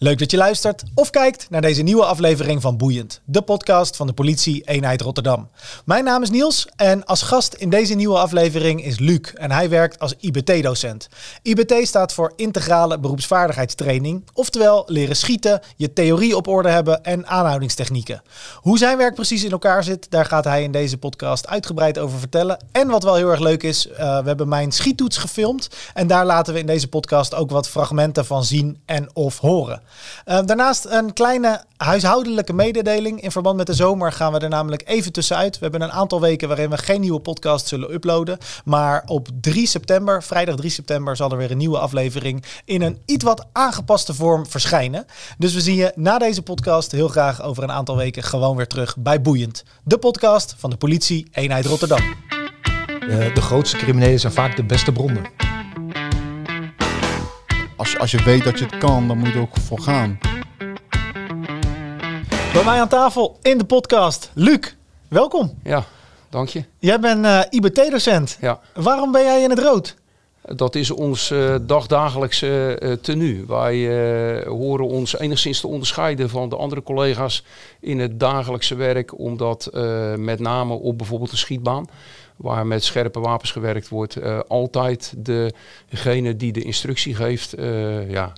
Leuk dat je luistert of kijkt naar deze nieuwe aflevering van Boeiend, de podcast van de politie eenheid Rotterdam. Mijn naam is Niels en als gast in deze nieuwe aflevering is Luc en hij werkt als IBT-docent. IBT staat voor Integrale Beroepsvaardigheidstraining, oftewel leren schieten, je theorie op orde hebben en aanhoudingstechnieken. Hoe zijn werk precies in elkaar zit, daar gaat hij in deze podcast uitgebreid over vertellen. En wat wel heel erg leuk is, uh, we hebben mijn schiettoets gefilmd en daar laten we in deze podcast ook wat fragmenten van zien en of horen. Uh, daarnaast een kleine huishoudelijke mededeling. In verband met de zomer gaan we er namelijk even tussenuit. We hebben een aantal weken waarin we geen nieuwe podcast zullen uploaden. Maar op 3 september, vrijdag 3 september, zal er weer een nieuwe aflevering in een iets wat aangepaste vorm verschijnen. Dus we zien je na deze podcast heel graag over een aantal weken gewoon weer terug bij Boeiend. De podcast van de politie eenheid Rotterdam. Uh, de grootste criminelen zijn vaak de beste bronnen als, als je weet dat je het kan, dan moet je er ook voor gaan. Bij mij aan tafel in de podcast, Luc. Welkom. Ja, dank je. Jij bent uh, IBT-docent. Ja. Waarom ben jij in het rood? Dat is ons uh, dagdagelijkse uh, tenue. Wij horen ons enigszins te onderscheiden van de andere collega's in het dagelijkse werk, omdat met name op bijvoorbeeld de schietbaan waar met scherpe wapens gewerkt wordt, uh, altijd degene die de instructie geeft, uh, ja,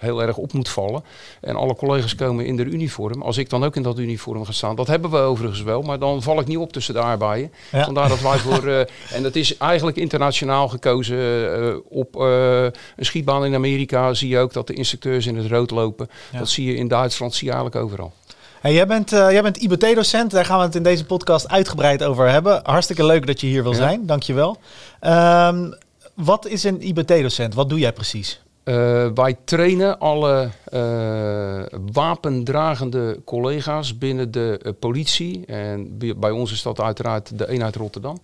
heel erg op moet vallen. En alle collega's komen in de uniform. Als ik dan ook in dat uniform ga staan, dat hebben we overigens wel, maar dan val ik niet op tussen de aardbeien. Ja. Vandaar dat wij voor, uh, en dat is eigenlijk internationaal gekozen uh, op uh, een schietbaan in Amerika. Zie je ook dat de instructeurs in het rood lopen. Ja. Dat zie je in Duitsland, zie je eigenlijk overal. Hey, jij bent, uh, jij bent IBT-docent, daar gaan we het in deze podcast uitgebreid over hebben. Hartstikke leuk dat je hier wil ja. zijn, dankjewel. Um, wat is een IBT-docent? Wat doe jij precies? Uh, wij trainen alle uh, wapendragende collega's binnen de politie. En bij ons is dat uiteraard de eenheid Rotterdam.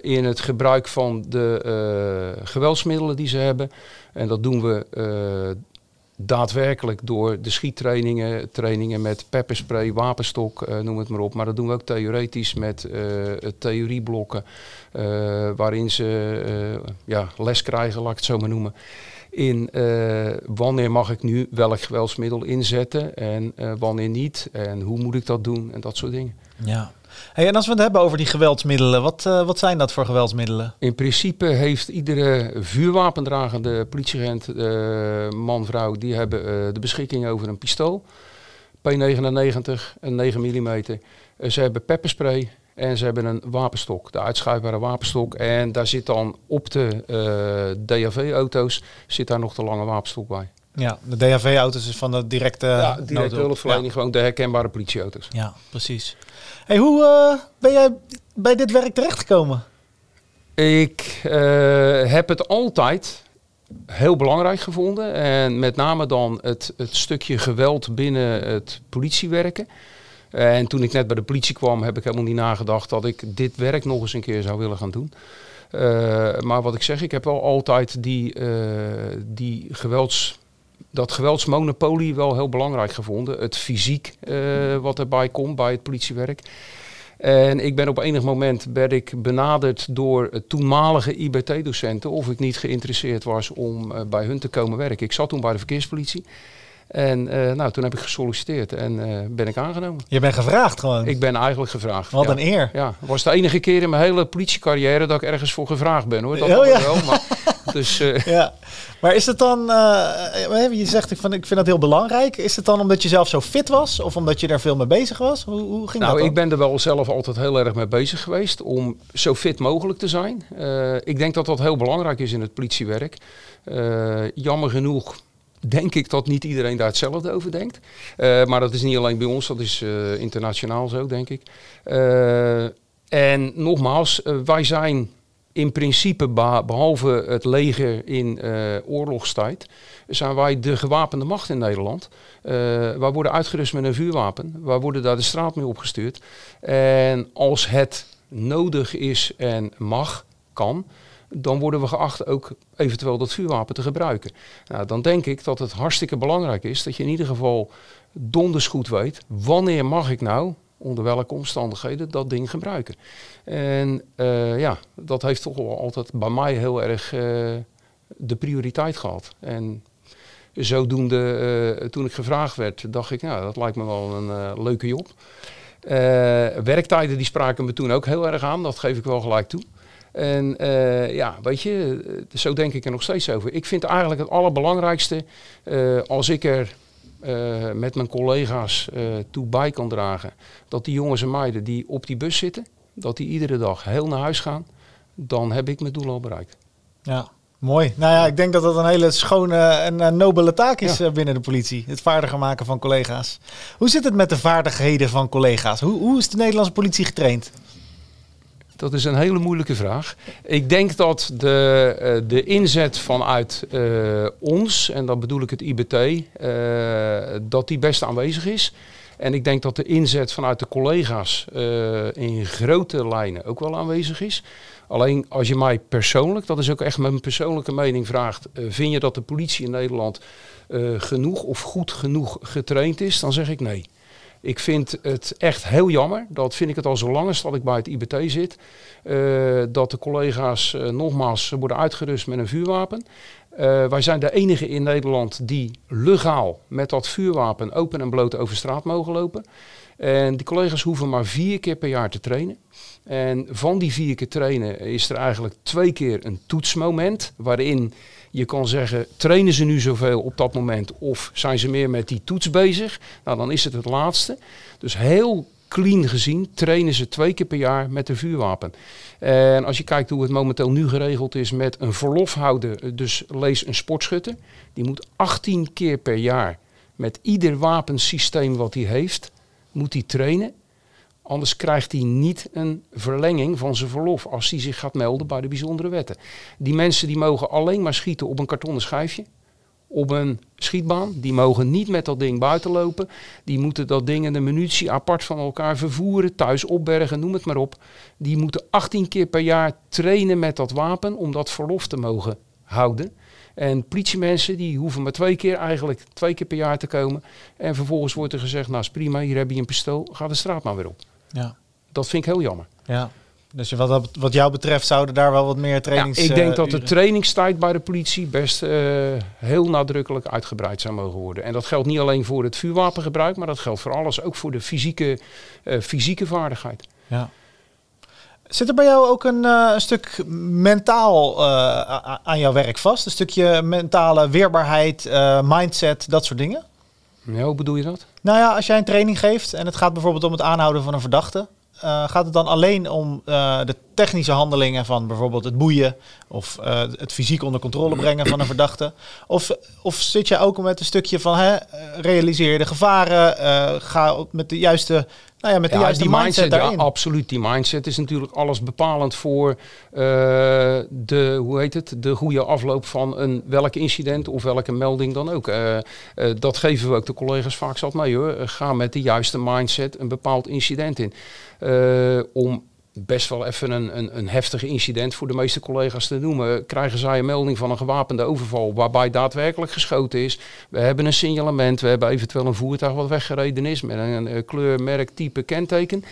in het gebruik van de geweldsmiddelen die ze hebben. En dat doen we daadwerkelijk door de schiettrainingen, trainingen met pepperspray, wapenstok, uh, noem het maar op. Maar dat doen we ook theoretisch met uh, theorieblokken, uh, waarin ze ja, les krijgen, laat ik het zo maar noemen. In wanneer mag ik nu welk geweldsmiddel inzetten en wanneer niet en hoe moet ik dat doen en dat soort dingen. Ja, Hey, en als we het hebben over die geweldsmiddelen, wat, uh, wat zijn dat voor geweldsmiddelen? In principe heeft iedere vuurwapendragende politieagent, uh, man, vrouw, die hebben uh, de beschikking over een pistool. P99, een 9 mm. ze hebben pepperspray en ze hebben een wapenstok, de uitschuifbare wapenstok. En daar zit dan op de DAV-auto's zit daar nog de lange wapenstok bij. Ja, de DHV-auto's is van de directe, ja, directe hulpverlening, ja. gewoon de herkenbare politieauto's. Ja, precies. Hey, hoe uh, ben jij bij dit werk terechtgekomen? Ik uh, heb het altijd heel belangrijk gevonden. En met name dan het, het stukje geweld binnen het politiewerken. En toen ik net bij de politie kwam, heb ik helemaal niet nagedacht dat ik dit werk nog eens een keer zou willen gaan doen. Uh, maar wat ik zeg, ik heb wel altijd die, die gewelds dat geweldsmonopolie wel heel belangrijk gevonden. Het fysiek uh, wat erbij komt bij het politiewerk. En ik ben op enig moment ik benaderd door toenmalige IBT-docenten of ik niet geïnteresseerd was om uh, bij hun te komen werken. Ik zat toen bij de verkeerspolitie. En uh, nou, toen heb ik gesolliciteerd en uh, ben ik aangenomen. Je bent gevraagd gewoon? Ik ben eigenlijk gevraagd. Wat ja. een eer. Ja, het was de enige keer in mijn hele politiecarrière dat ik ergens voor gevraagd ben hoor. Dat oh, ja. wel, maar, dus, uh, ja. maar is het dan, je zegt ik vind, ik vind dat heel belangrijk. Is het dan omdat je zelf zo fit was of omdat je daar veel mee bezig was? Hoe, hoe ging nou, dat ik ben er wel zelf altijd heel erg mee bezig geweest om zo fit mogelijk te zijn. ik denk dat dat heel belangrijk is in het politiewerk. jammer genoeg denk ik dat niet iedereen daar hetzelfde over denkt. Uh, maar dat is niet alleen bij ons, dat is uh, internationaal zo, denk ik. Uh, en nogmaals, wij zijn in principe, behalve het leger in oorlogstijd, zijn wij de gewapende macht in Nederland. wij worden uitgerust met een vuurwapen. Wij worden daar de straat mee opgestuurd. En als het nodig is en mag, kan, dan worden we geacht ook eventueel dat vuurwapen te gebruiken. Nou, dan denk ik dat het hartstikke belangrijk is dat je in ieder geval donders goed weet wanneer mag ik nou onder welke omstandigheden dat ding gebruiken. En uh, ja, dat heeft toch wel altijd bij mij heel erg uh, de prioriteit gehad. En Zodoende, uh, toen ik gevraagd werd, dacht ik, nou, dat lijkt me wel een leuke job. Werktijden die spraken me toen ook heel erg aan, dat geef ik wel gelijk toe. En ja, weet je, zo denk ik er nog steeds over. Ik vind eigenlijk het allerbelangrijkste, als ik er met mijn collega's toe bij kan dragen, dat die jongens en meiden die op die bus zitten, dat die iedere dag heel naar huis gaan, dan heb ik mijn doel al bereikt. Ja, mooi. Nou ja, ik denk dat dat een hele schone en nobele taak is eh, binnen de politie. Het vaardiger maken van collega's. Hoe zit het met de vaardigheden van collega's? Hoe, hoe is de Nederlandse politie getraind? Dat is een hele moeilijke vraag. Ik denk dat de, uh, de inzet vanuit uh, ons, en dan bedoel ik het IBT, uh, dat die best aanwezig is. En ik denk dat de inzet vanuit de collega's in grote lijnen ook wel aanwezig is. Alleen als je mij persoonlijk, dat is ook echt mijn persoonlijke mening, vraagt: vind je dat de politie in Nederland genoeg of goed genoeg getraind is? Dan zeg ik nee. Ik vind het echt heel jammer, dat vind ik het al zo lang dat ik bij het IBT zit, uh, dat de collega's nogmaals worden uitgerust met een vuurwapen. wij zijn de enige in Nederland die legaal met dat vuurwapen open en bloot over straat mogen lopen. En die collega's hoeven maar vier keer per jaar te trainen. En van die vier keer trainen is er eigenlijk twee keer een toetsmoment. Waarin je kan zeggen, trainen ze nu zoveel op dat moment of zijn ze meer met die toets bezig? Nou, dan is het het laatste. Dus heel clean gezien trainen ze twee keer per jaar met een vuurwapen. En als je kijkt hoe het momenteel nu geregeld is met een verlofhouder, dus lees een sportschutter, die moet 18 keer per jaar met ieder wapensysteem wat hij heeft, moet hij trainen. Anders krijgt hij niet een verlenging van zijn verlof als hij zich gaat melden bij de bijzondere wetten. Die mensen die mogen alleen maar schieten op een kartonnen schijfje. Op een schietbaan. Die mogen niet met dat ding buiten lopen. Die moeten dat ding en de munitie apart van elkaar vervoeren, thuis opbergen, noem het maar op. Die moeten 18 keer per jaar trainen met dat wapen om dat verlof te mogen houden. En politiemensen die hoeven maar twee keer eigenlijk twee keer per jaar te komen. En vervolgens wordt er gezegd, nou is prima, hier heb je een pistool, ga de straat maar weer op. Ja. Dat vind ik heel jammer. Ja. Dus wat, wat jou betreft zouden daar wel wat meer trainings... Ja, ik denk dat de trainingstijd bij de politie best uh, heel nadrukkelijk uitgebreid zou mogen worden. En dat geldt niet alleen voor het vuurwapengebruik, maar dat geldt voor alles. Ook voor de fysieke, uh, fysieke vaardigheid. Ja. Zit er bij jou ook een, een stuk mentaal aan jouw werk vast? Een stukje mentale weerbaarheid, mindset, dat soort dingen? Ja, hoe bedoel je dat? Nou ja, als jij een training geeft en het gaat bijvoorbeeld om het aanhouden van een verdachte, uh, gaat het dan alleen om uh, de technische handelingen van bijvoorbeeld het boeien of uh, het fysiek onder controle brengen van een verdachte? Of, of zit je ook met een stukje van hè, realiseer je de gevaren, ga met de juiste nou ja, met de ja, juiste die mindset, mindset Ja, absoluut. Die mindset is natuurlijk alles bepalend voor uh, de, hoe heet het, de goede afloop van een welk incident of welke melding dan ook. Uh, uh, dat geven we ook de collega's vaak zat mee hoor. ga met de juiste mindset een bepaald incident in. om best wel even een, een, een heftig incident voor de meeste collega's te noemen. Krijgen zij een melding van een gewapende overval waarbij daadwerkelijk geschoten is. We hebben een signalement, we hebben eventueel een voertuig wat weggereden is met een, een kleur, merk, type, kenteken.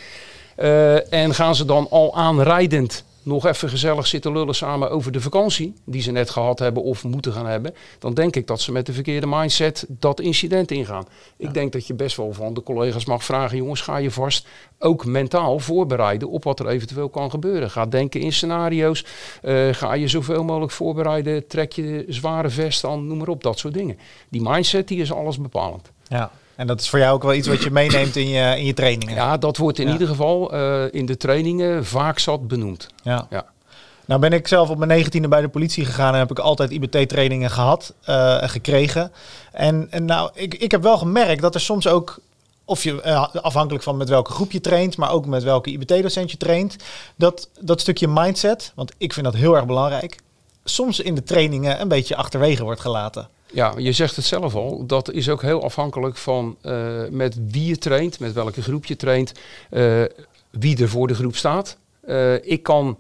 Uh, en gaan ze dan al aanrijdend nog even gezellig zitten lullen samen over de vakantie die ze net gehad hebben of moeten gaan hebben, dan denk ik dat ze met de verkeerde mindset dat incident ingaan. Ik denk dat je best wel van de collega's mag vragen, jongens, ga je vast ook mentaal voorbereiden op wat er eventueel kan gebeuren. Ga denken in scenario's, uh, ga je zoveel mogelijk voorbereiden, trek je zware vest aan, noem maar op, dat soort dingen. Die mindset die is alles bepalend. Ja, en dat is voor jou ook wel iets wat je meeneemt in je, in je trainingen? Ja, dat wordt in ieder geval uh, in de trainingen vaak zat benoemd. Ja. ja. Nou ben ik zelf op mijn negentiende bij de politie gegaan en heb ik altijd IBT-trainingen gehad en uh, gekregen. En, en nou, ik, ik heb wel gemerkt dat er soms ook of je uh, afhankelijk van met welke groep je traint, maar ook met welke IBT-docent je traint, dat, dat stukje mindset, want ik vind dat heel erg belangrijk, soms in de trainingen een beetje achterwege wordt gelaten. Ja, je zegt het zelf al. Dat is ook heel afhankelijk van uh, met wie je traint, met welke groep je traint, uh, wie er voor de groep staat. Uh, ik kan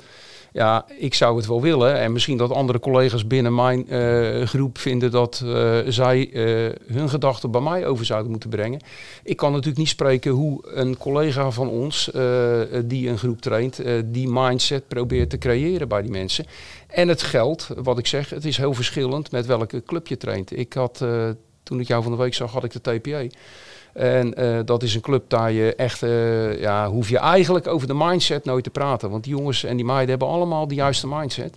Ja, ik zou het wel willen. En misschien dat andere collega's binnen mijn eh, groep vinden dat eh, zij eh, hun gedachten bij mij over zouden moeten brengen. Ik kan natuurlijk niet spreken hoe een collega van ons, die een groep traint, die mindset probeert te creëren bij die mensen. En het geld, wat ik zeg, het is heel verschillend met welke club je traint. Ik had, toen ik jou van de week zag, had ik de TPA. En uh, dat is een club daar je echt, uh, ja, hoef je eigenlijk over de mindset nooit te praten. Want die jongens en die meiden hebben allemaal de juiste mindset.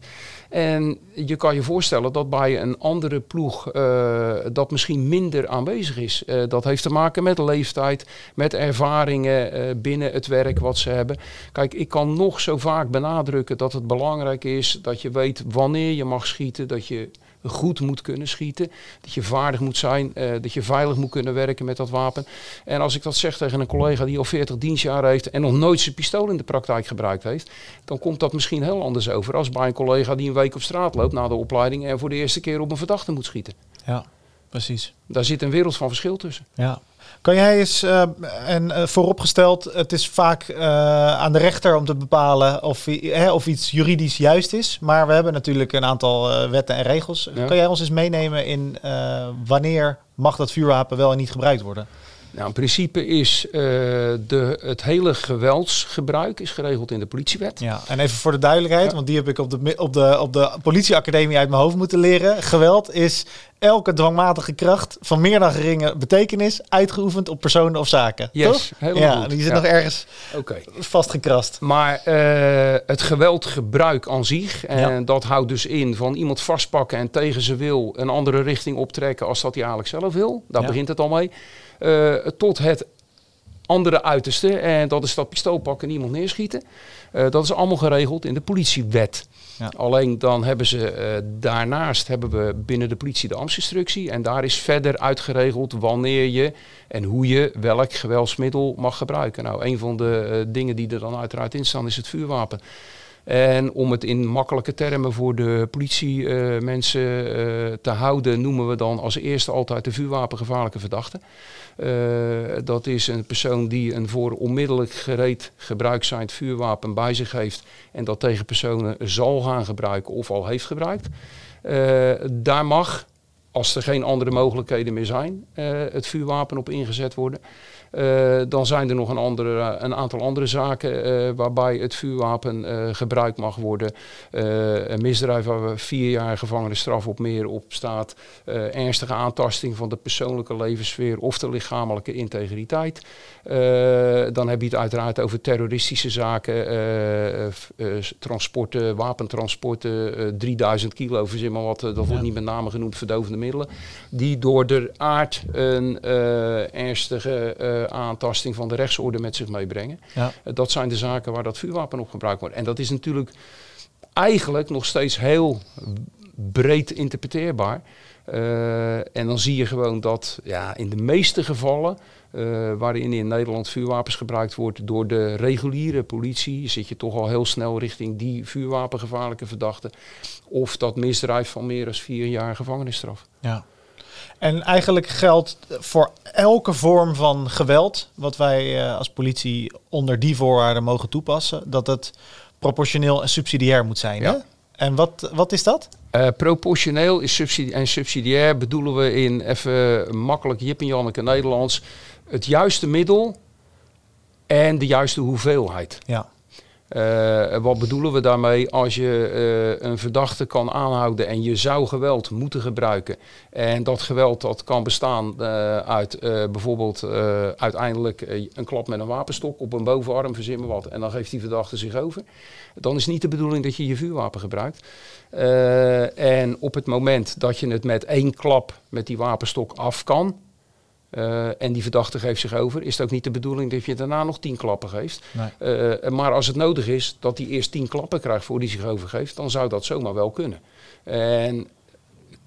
En je kan je voorstellen dat bij een andere ploeg uh, dat misschien minder aanwezig is. dat heeft te maken met leeftijd, met ervaringen binnen het werk wat ze hebben. Kijk, ik kan nog zo vaak benadrukken dat het belangrijk is dat je weet wanneer je mag schieten, dat je goed moet kunnen schieten. Dat je vaardig moet zijn, uh, dat je veilig moet kunnen werken met dat wapen. En als ik dat zeg tegen een collega die al 40 dienstjaren heeft en nog nooit zijn pistool in de praktijk gebruikt heeft, dan komt dat misschien heel anders over als bij een collega die een week op straat loopt na de opleiding en voor de eerste keer op een verdachte moet schieten. Ja, precies. Daar zit een wereld van verschil tussen. Ja. Kan jij eens, uh, en uh, vooropgesteld, het is vaak uh, aan de rechter om te bepalen of, of iets juridisch juist is. Maar we hebben natuurlijk een aantal wetten en regels. Ja. Kan jij ons eens meenemen in wanneer mag dat vuurwapen wel en niet gebruikt worden? Nou, in principe is uh, de, het hele geweldsgebruik is geregeld in de politiewet. Ja, en even voor de duidelijkheid, want die heb ik op de, op, de, op de politieacademie uit mijn hoofd moeten leren. Geweld is elke dwangmatige kracht van meer dan geringe betekenis uitgeoefend op personen of zaken. Yes, toch? helemaal ja, goed. die zit nog ergens okay. vastgekrast. Maar uh, het geweldgebruik aan zich, en ja. dat houdt dus in van iemand vastpakken en tegen zijn wil een andere richting optrekken als dat hij eigenlijk zelf wil. Daar begint het al mee. Uh, tot het andere uiterste. En dat is dat pistool pakken en iemand neerschieten. Uh, dat is allemaal geregeld in de politiewet. Ja. Alleen dan hebben ze uh, daarnaast hebben we binnen de politie de ambtsinstructie. En daar is verder uitgeregeld wanneer je en hoe je welk geweldsmiddel mag gebruiken. Nou, een van de uh, dingen die er dan uiteraard in staan is het vuurwapen. En om het in makkelijke termen voor de politiemensen uh, uh, te houden, noemen we dan als eerste altijd de vuurwapengevaarlijke verdachte. Uh, dat is een persoon die een voor onmiddellijk gereed gebruikzaaiend vuurwapen bij zich heeft en dat tegen personen zal gaan gebruiken of al heeft gebruikt. daar mag, als er geen andere mogelijkheden meer zijn, het vuurwapen op ingezet worden. Uh, dan zijn er nog een, andere, een aantal andere zaken uh, waarbij het vuurwapen uh, gebruikt mag worden. een misdrijf waar we vier jaar gevangenisstraf op meer op staat. ernstige aantasting van de persoonlijke levenssfeer of de lichamelijke integriteit. dan heb je het uiteraard over terroristische zaken, transporten, wapentransporten, 3000 kilo, verzin maar wat, dat ja. wordt niet met name genoemd, verdovende middelen. Die door de aard een ernstige aantasting van de rechtsorde met zich meebrengen. Ja. Uh, dat zijn de zaken waar dat vuurwapen op gebruikt wordt. En dat is natuurlijk eigenlijk nog steeds heel breed interpreteerbaar. Uh, en dan zie je gewoon dat ja, in de meeste gevallen uh, waarin in Nederland vuurwapens gebruikt wordt door de reguliere politie, zit je toch al heel snel richting die vuurwapengevaarlijke verdachte. Of dat misdrijf van meer dan vier jaar gevangenisstraf. Ja. En eigenlijk geldt voor elke vorm van geweld, wat wij uh, als politie onder die voorwaarden mogen toepassen, dat het proportioneel en subsidiair moet zijn. Ja. Hè? En wat, wat is dat? Uh, proportioneel is subsidi en subsidiair bedoelen we in even makkelijk Jip en Janneke Nederlands het juiste middel en de juiste hoeveelheid. Ja. Uh, wat bedoelen we daarmee? Als je uh, een verdachte kan aanhouden en je zou geweld moeten gebruiken. En dat geweld dat kan bestaan uh, uit bijvoorbeeld uiteindelijk een klap met een wapenstok op een bovenarm, verzin maar wat. En dan geeft die verdachte zich over. Dan is niet de bedoeling dat je je vuurwapen gebruikt. en op het moment dat je het met één klap met die wapenstok af kan, uh, en die verdachte geeft zich over, is het ook niet de bedoeling dat je daarna nog tien klappen geeft. Nee. Uh, maar als het nodig is dat hij eerst tien klappen krijgt voor hij zich overgeeft, dan zou dat zomaar wel kunnen. En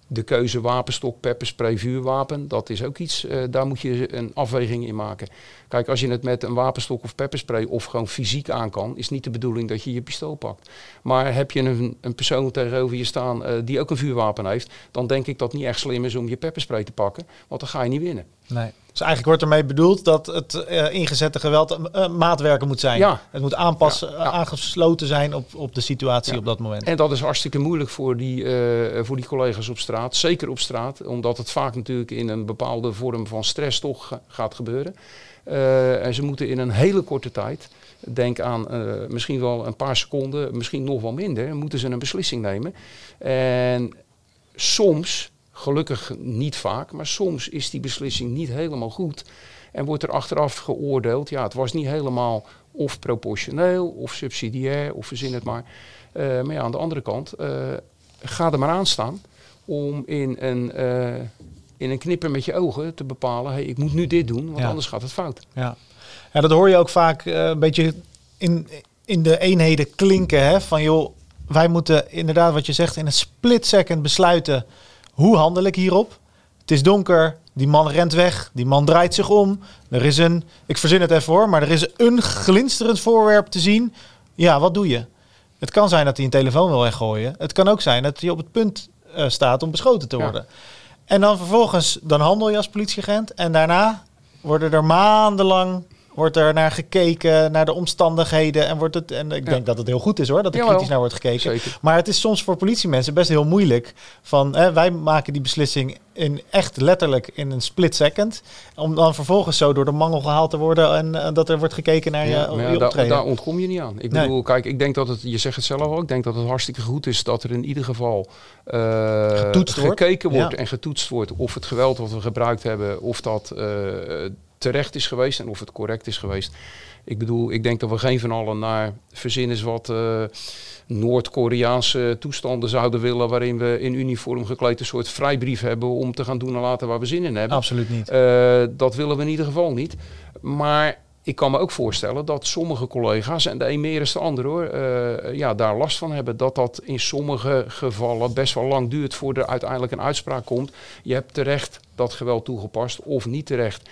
de keuze wapenstok, pepperspray, vuurwapen, dat is ook iets, uh, daar moet je een afweging in maken. Kijk, als je het met een wapenstok of pepperspray of gewoon fysiek aan kan, is niet de bedoeling dat je je pistool pakt. Maar heb je een, een persoon tegenover je staan uh, die ook een vuurwapen heeft, dan denk ik dat het niet echt slim is om je pepperspray te pakken, want dan ga je niet winnen. Nee. eigenlijk wordt ermee bedoeld dat het eh, ingezette geweld uh, maatwerken moet zijn. Ja. Het moet aanpassen, Ja, ja. aangesloten zijn op, op de situatie op dat moment. En dat is hartstikke moeilijk voor die, eh, voor die collega's op straat. Zeker op straat, omdat het vaak natuurlijk in een bepaalde vorm van stress toch ga- gaat gebeuren. Eh, en ze moeten in een hele korte tijd, denk aan eh, misschien wel een paar seconden, misschien nog wel minder, moeten ze een beslissing nemen. En soms, gelukkig niet vaak, maar soms is die beslissing niet helemaal goed. En wordt er achteraf geoordeeld, ja, het was niet helemaal of proportioneel of subsidiair of verzin het maar. Eh, maar ja, aan de andere kant, ga er maar aan staan om in een, in een knippen met je ogen te bepalen, hey, ik moet nu dit doen, want Ja. anders gaat het fout. Ja. ja, dat hoor je ook vaak eh, een beetje in, in de eenheden klinken. Hè? Van joh, wij moeten inderdaad wat je zegt in een split second besluiten. Hoe handel ik hierop? Het is donker, die man rent weg, die man draait zich om. Er is een, ik verzin het even hoor, maar er is een glinsterend voorwerp te zien. Ja, wat doe je? Het kan zijn dat hij een telefoon wil weggooien. Het kan ook zijn dat hij op het punt eh, staat om beschoten te Ja. En dan vervolgens, dan handel je als politieagent. En daarna worden er maandenlang wordt er naar gekeken, naar de omstandigheden. En, wordt het, en ik Ja. denk dat het heel goed is hoor, dat er Jawel. kritisch naar wordt gekeken. Zeker. Maar het is soms voor politiemensen best heel moeilijk. Van, hè, wij maken die beslissing in echt letterlijk in een split second. Om dan vervolgens zo door de mangel gehaald te worden. En eh, dat er wordt gekeken naar Ja, je, ja, je daar, optreden. daar ontkom je niet aan. Ik Nee. bedoel, kijk, ik denk dat het, je zegt het zelf al, ik denk dat het hartstikke goed is dat er in ieder geval Getoetst wordt. gekeken wordt Ja. en getoetst wordt of het geweld wat we gebruikt hebben, of dat eh, terecht is geweest en of het correct is geweest. Ik bedoel, ik denk dat we geen van allen naar verzin is wat eh, Noord-Koreaanse toestanden zouden willen, waarin we in uniform gekleed een soort vrijbrief hebben om te gaan doen en laten waar we zin in hebben. Absoluut niet. Eh, dat willen we in ieder geval niet. Maar ik kan me ook voorstellen dat sommige collega's, en de een meer is de ander hoor, eh, ja, daar last van hebben. Dat dat in sommige gevallen best wel lang duurt voordat er uiteindelijk een uitspraak komt. Je hebt terecht dat geweld toegepast of niet terecht.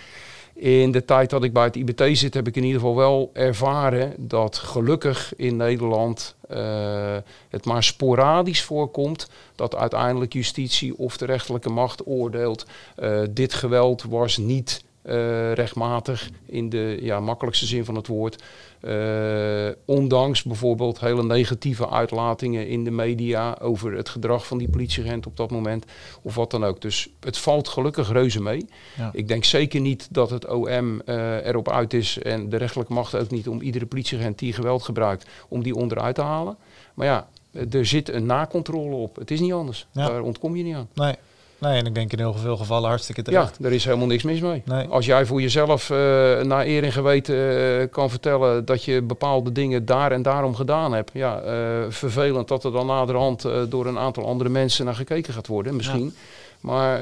In de tijd dat ik bij het IBT zit, heb ik in ieder geval wel ervaren dat gelukkig in Nederland eh, het maar sporadisch voorkomt dat uiteindelijk justitie of de rechterlijke macht oordeelt. eh, dit geweld was niet eh, rechtmatig in de ja, makkelijkste zin van het woord. Eh, ondanks bijvoorbeeld hele negatieve uitlatingen in de media over het gedrag van die politieagent op dat moment of wat dan ook. Dus het valt gelukkig reuze mee. Ja. Ik denk zeker niet dat het OM eh, erop uit is en de rechterlijke macht ook niet om iedere politieagent die geweld gebruikt, om die onderuit te halen. Maar ja, er zit een nakontrole op. Het is niet anders. Ja. Daar ontkom je niet aan. Nee. Nee, en ik denk in heel veel gevallen hartstikke terecht. Ja, er is helemaal niks mis mee. Nee. Als jij voor jezelf eh naar eer en geweten eh, kan vertellen dat je bepaalde dingen daar en daarom gedaan hebt. Ja, eh, vervelend dat er dan naderhand eh, door een aantal andere mensen naar gekeken gaat worden, misschien. Maar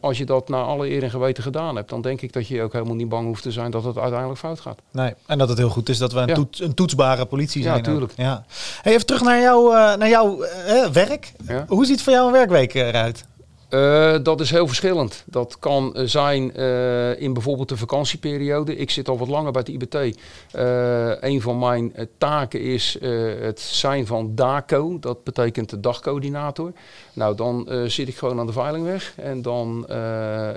als je dat naar alle eer en geweten gedaan hebt, dan denk ik dat je ook helemaal niet bang hoeft te zijn dat het uiteindelijk fout gaat. Nee, en dat het heel goed is dat we een, Ja. toets- een toetsbare politie Ja, zijn. ook. tuurlijk. Ja. Hey, even terug naar, jou, naar jouw werk. Ja. Hoe ziet voor jou een werkweek eruit? Eh, dat is heel verschillend. Dat kan eh, zijn eh, in bijvoorbeeld de vakantieperiode. Ik zit al wat langer bij het IBT. Een van mijn taken is het zijn van DACO. Dat betekent de dagcoördinator. Nou, dan zit ik gewoon aan de veilingweg. En dan,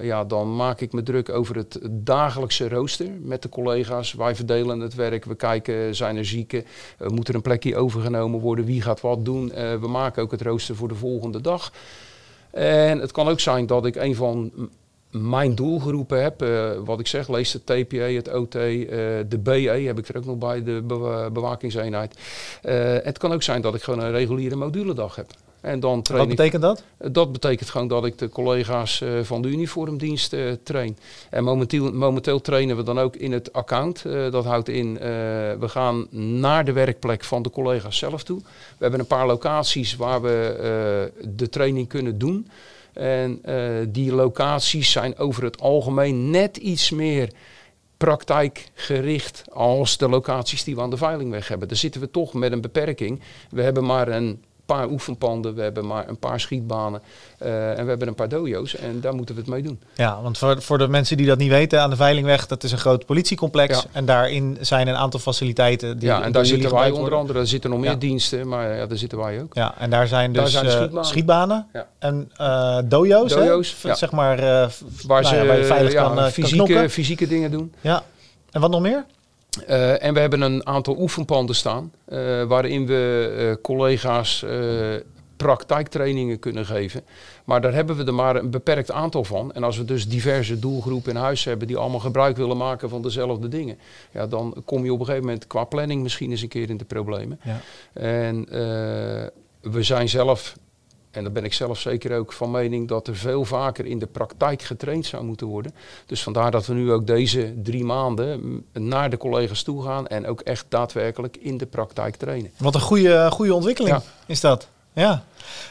ja, dan maak ik me druk over het dagelijkse rooster met de collega's. Wij verdelen het werk. We kijken, zijn er zieken? Moet er een plekje overgenomen worden? Wie gaat wat doen? We maken ook het rooster voor de volgende dag. En het kan ook zijn dat ik een van mijn doelgroepen heb. eh, wat ik zeg, lees het TPA, het OT, eh, de BE heb ik er ook nog bij, de be- bewakingseenheid. Eh, het kan ook zijn dat ik gewoon een reguliere moduledag heb. En dan train Wat betekent dat? dat betekent gewoon dat ik de collega's eh, van de uniformdienst eh, train. En momenteel, momenteel trainen we dan ook in het account. Eh, dat houdt in, we gaan naar de werkplek van de collega's zelf toe. We hebben een paar locaties waar we de training kunnen doen. En die locaties zijn over het algemeen net iets meer praktijkgericht als de locaties die we aan de Veilingweg hebben. Daar zitten we toch met een beperking. We hebben maar een paar oefenpanden, we hebben maar een paar schietbanen eh, en we hebben een paar dojo's en daar moeten we het mee doen. Ja, want voor, voor de mensen die dat niet weten, aan de Veilingweg, dat is een groot politiecomplex. Ja. En daarin zijn een aantal faciliteiten. Die ja, en daar zitten wij onder worden. andere, er zitten nog meer Ja. diensten, maar ja, daar zitten wij ook. Ja, en daar zijn Daar dus zijn eh, schietbanen. schietbanen Ja. en eh dojo's? Dojo's. Zeg maar, Waar nou ze waar je veilig kan, kan fysieke, knokken. fysieke dingen doen. Ja. En wat nog meer? Eh, en we hebben een aantal oefenpanden staan, eh, waarin we eh, collega's praktijktrainingen kunnen geven. Maar daar hebben we er maar een beperkt aantal van. En als we dus diverse doelgroepen in huis hebben die allemaal gebruik willen maken van dezelfde dingen, ja, dan kom je op een gegeven moment qua planning misschien eens een keer in de problemen. Ja. En we zijn zelf, en daar ben ik zelf zeker ook van mening, dat er veel vaker in de praktijk getraind zou moeten worden. Dus vandaar dat we nu ook deze drie maanden naar de collega's toe gaan en ook echt daadwerkelijk in de praktijk trainen. Wat een goede, goede ontwikkeling Ja. is dat. Ja.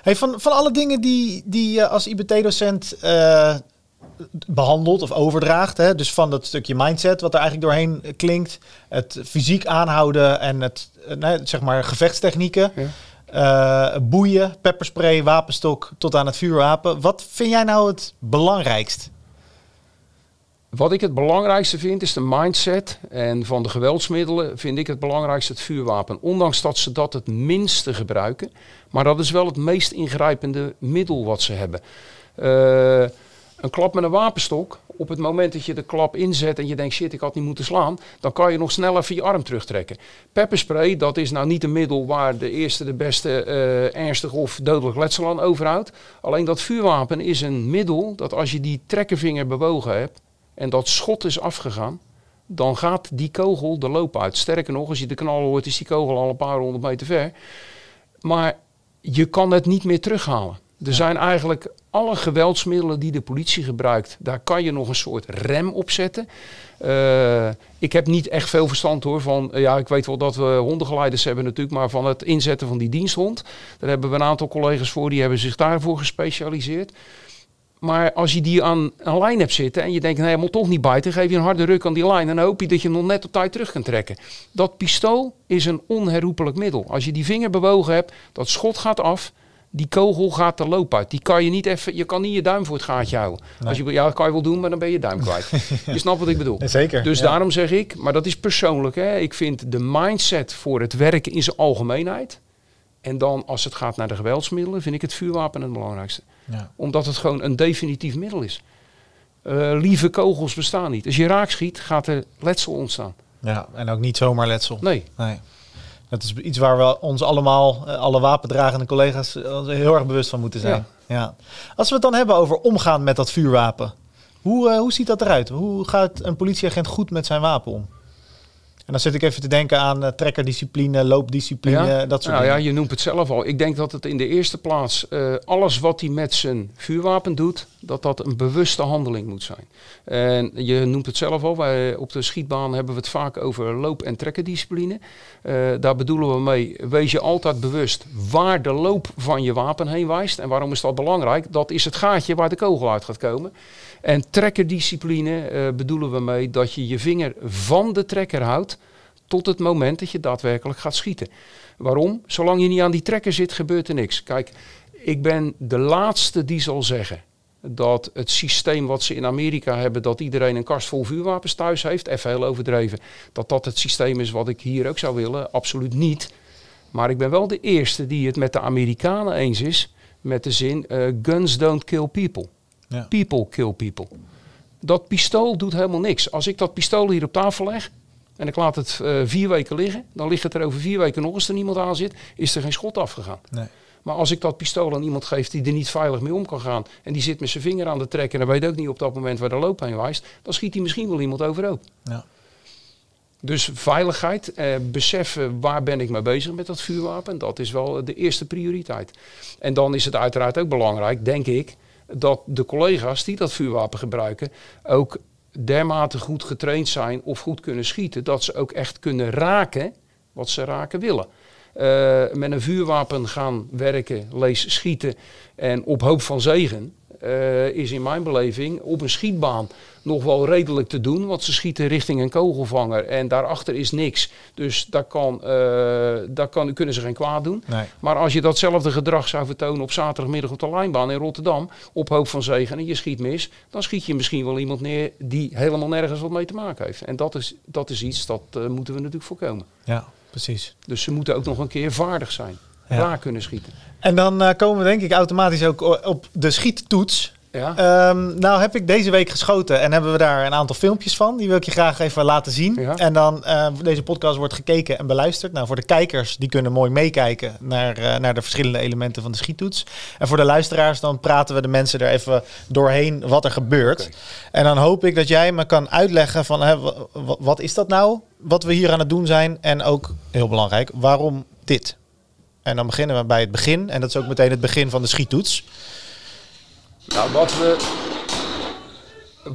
Hey, van, van alle dingen die, die je als IBT-docent eh, behandelt of overdraagt, hè, dus van dat stukje mindset wat er eigenlijk doorheen klinkt, het fysiek aanhouden en het eh, nee, zeg maar gevechtstechnieken, Ja. Eh, boeien, pepperspray, wapenstok tot aan het vuurwapen. Wat vind jij nou het belangrijkst? Wat ik het belangrijkste vind is de mindset. En van de geweldsmiddelen vind ik het belangrijkste het vuurwapen. Ondanks dat ze dat het minste gebruiken. Maar dat is wel het meest ingrijpende middel wat ze hebben. Eh, een klap met een wapenstok. Op het moment dat je de klap inzet en je denkt shit ik had niet moeten slaan. Dan kan je nog sneller even je arm terugtrekken. Pepperspray dat is nou niet een middel waar de eerste de beste eh, ernstig of dodelijk letsel aan overhoudt. Alleen dat vuurwapen is een middel dat als je die trekkervinger bewogen hebt en dat schot is afgegaan, dan gaat die kogel de loop uit. Sterker nog, als je de knal hoort, is die kogel al een paar honderd meter ver. Maar je kan het niet meer terughalen. Er zijn eigenlijk alle geweldsmiddelen die de politie gebruikt, daar kan je nog een soort rem op zetten. Eh, ik heb niet echt veel verstand hoor van, eh, ja ik weet wel dat we hondengeleiders hebben natuurlijk, maar van het inzetten van die diensthond. Daar hebben we een aantal collega's voor, die hebben zich daarvoor gespecialiseerd. Maar als je die aan een lijn hebt zitten en je denkt, nee, hij moet toch niet bijten, geef je een harde ruk aan die lijn en dan hoop je dat je hem nog net op tijd terug kan trekken. Dat pistool is een onherroepelijk middel. Als je die vinger bewogen hebt, dat schot gaat af, die kogel gaat de loop uit. Die kan je niet even, je kan niet je duim voor het gaatje houden. Als je, ja, dat kan je wel doen, maar dan ben je duim kwijt. je snapt wat ik bedoel. Zeker. Dus ja. daarom zeg ik, maar dat is persoonlijk. Hè, ik vind de mindset voor het werken in zijn algemeenheid. En dan als het gaat naar de geweldsmiddelen, vind ik het vuurwapen het belangrijkste. Ja. Omdat het gewoon een definitief middel is. Eh, lieve kogels bestaan niet. Als je raak schiet, gaat er letsel ontstaan. ja, en ook niet zomaar letsel. Nee. Nee. Dat is iets waar we ons allemaal, eh, alle wapendragende collega's, eh, heel erg bewust van moeten zijn. Ja. Als we het dan hebben over omgaan met dat vuurwapen. Hoe, eh, hoe ziet dat eruit? Hoe gaat een politieagent goed met zijn wapen om? En dan zit ik even te denken aan eh, trekkerdiscipline, loopdiscipline, dat soort nou ja, dingen. je noemt het zelf al. Ik denk dat het in de eerste plaats eh, alles wat hij met zijn vuurwapen doet, dat dat een bewuste handeling moet zijn. En je noemt het zelf al. Wij op de schietbaan hebben we het vaak over loop- en trekkerdiscipline. Eh, daar bedoelen we mee, wees je altijd bewust waar de loop van je wapen heen wijst. En waarom is dat belangrijk? Dat is het gaatje waar de kogel uit gaat komen. En trekkerdiscipline bedoelen we mee dat je je vinger van de trekker houdt tot het moment dat je daadwerkelijk gaat schieten. Waarom? Zolang je niet aan die trekker zit, gebeurt er niks. Kijk, ik ben de laatste die zal zeggen dat het systeem wat ze in Amerika hebben, dat iedereen een kast vol vuurwapens thuis heeft, even heel overdreven, dat dat het systeem is wat ik hier ook zou willen. Absoluut niet. Maar ik ben wel de eerste die het met de Amerikanen eens is, met de zin, eh, guns don't kill people. Ja. People kill people. Dat pistool doet helemaal niks. Als ik dat pistool hier op tafel leg en ik laat het eh, vier weken liggen, dan ligt het er over vier weken nog eens er niemand aan zit, is er geen schot afgegaan. Nee. Maar als ik dat pistool aan iemand geef die er niet veilig mee om kan gaan en die zit met zijn vinger aan de trek en dan weet ook niet op dat moment waar de loop heen wijst, dan schiet hij misschien wel iemand overhoop. Ja. Dus veiligheid, eh, beseffen waar ben ik mee bezig met dat vuurwapen, dat is wel de eerste prioriteit. En dan is het uiteraard ook belangrijk, denk ik, dat de collega's die dat vuurwapen gebruiken ook dermate goed getraind zijn of goed kunnen schieten, dat ze ook echt kunnen raken wat ze raken willen. Eh, met een vuurwapen gaan werken, lees schieten en op hoop van zegen, eh, is in mijn beleving op een schietbaan nog wel redelijk te doen. Want ze schieten richting een kogelvanger en daarachter is niks. Dus daar, kan, eh, daar kan, kunnen ze geen kwaad doen. Nee. Maar als je datzelfde gedrag zou vertonen op zaterdagmiddag op de lijnbaan in Rotterdam, op hoop van zegen en je schiet mis, dan schiet je misschien wel iemand neer die helemaal nergens wat mee te maken heeft. En dat is, dat is iets dat eh, moeten we natuurlijk voorkomen. Ja, precies. Dus ze moeten ook nog een keer vaardig zijn. Ja. Raar kunnen schieten. En dan eh, komen we denk ik automatisch ook op de schiettoets. Ja? Ehm, nou heb ik deze week geschoten en hebben we daar een aantal filmpjes van. Die wil ik je graag even laten zien. Ja. En dan, eh, deze podcast wordt gekeken en beluisterd. Nou, voor de kijkers, die kunnen mooi meekijken naar, eh, naar de verschillende elementen van de schiettoets. En voor de luisteraars, dan praten we de mensen er even doorheen wat er gebeurt. En dan hoop ik dat jij me kan uitleggen van, hè, wa- wa- wat is dat nou, wat we hier aan het doen zijn. En ook, heel belangrijk, waarom dit? En dan beginnen we bij het begin. En dat is ook meteen het begin van de schiettoets. Nou, wat we,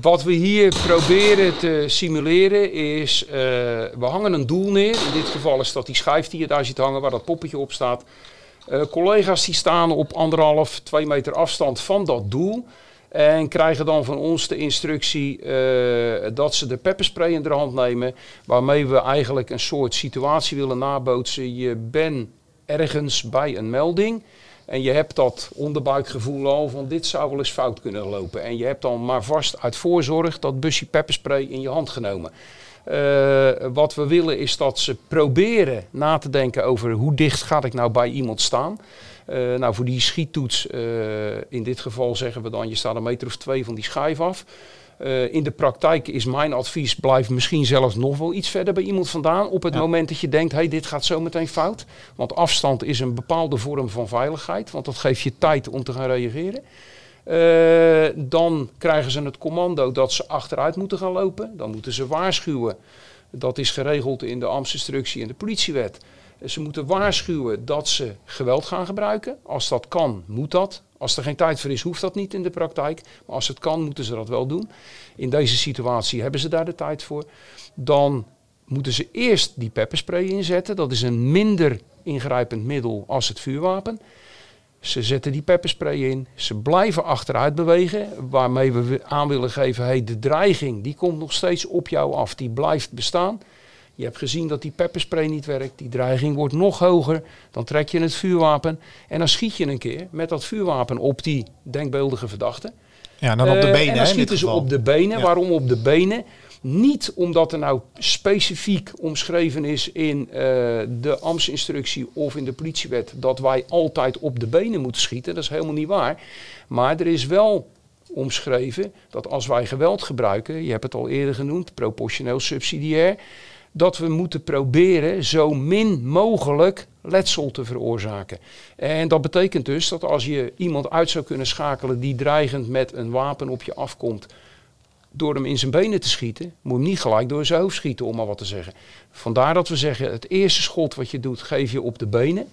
wat we hier proberen te simuleren is, eh, we hangen een doel neer. In dit geval is dat die schijf die je daar ziet hangen, waar dat poppetje op staat. Eh, collega's die staan op anderhalf, twee meter afstand van dat doel. En krijgen dan van ons de instructie eh, dat ze de pepperspray in de hand nemen. Waarmee we eigenlijk een soort situatie willen nabootsen. Je bent ergens bij een melding. En je hebt dat onderbuikgevoel al van dit zou wel eens fout kunnen lopen. En je hebt dan maar vast uit voorzorg dat busje pepperspray in je hand genomen. Eh, wat we willen is dat ze proberen na te denken over hoe dicht ga ik nou bij iemand staan. Eh, nou, voor die schiettoets, eh, in dit geval zeggen we dan, je staat een meter of twee van die schijf af. Eh, in de praktijk is mijn advies, blijf misschien zelfs nog wel iets verder bij iemand vandaan. Op het Ja. moment dat je denkt, hey, dit gaat zo meteen fout. Want afstand is een bepaalde vorm van veiligheid, want dat geeft je tijd om te gaan reageren. Dan krijgen ze het commando dat ze achteruit moeten gaan lopen. Dan moeten ze waarschuwen. Dat is geregeld in de ambtsinstructie en de politiewet. Ze moeten waarschuwen dat ze geweld gaan gebruiken. Als dat kan, moet dat. Als er geen tijd voor is, hoeft dat niet in de praktijk. Maar als het kan, moeten ze dat wel doen. In deze situatie hebben ze daar de tijd voor. Dan moeten ze eerst die pepperspray inzetten. Dat is een minder ingrijpend middel als het vuurwapen. Ze zetten die pepperspray in. Ze blijven achteruit bewegen. Waarmee we aan willen geven, hey, de dreiging die komt nog steeds op jou af. Die blijft bestaan. Je hebt gezien dat die pepperspray niet werkt. Die dreiging wordt nog hoger. Dan trek je het vuurwapen. En dan schiet je een keer met dat vuurwapen op die denkbeeldige verdachte. Ja, dan op de Eh, benen. En hè, dan schieten ze op de benen. Ja. Waarom op de benen? Niet omdat er nou specifiek omschreven is in eh, de ambtsinstructie of in de politiewet dat wij altijd op de benen moeten schieten. Dat is helemaal niet waar. Maar er is wel omschreven dat als wij geweld gebruiken, je hebt het al eerder genoemd, proportioneel subsidiair, dat we moeten proberen zo min mogelijk letsel te veroorzaken. En dat betekent dus dat als je iemand uit zou kunnen schakelen die dreigend met een wapen op je afkomt, door hem in zijn benen te schieten, moet je hem niet gelijk door zijn hoofd schieten, om maar wat te zeggen. Vandaar dat we zeggen, het eerste schot wat je doet, geef je op de benen.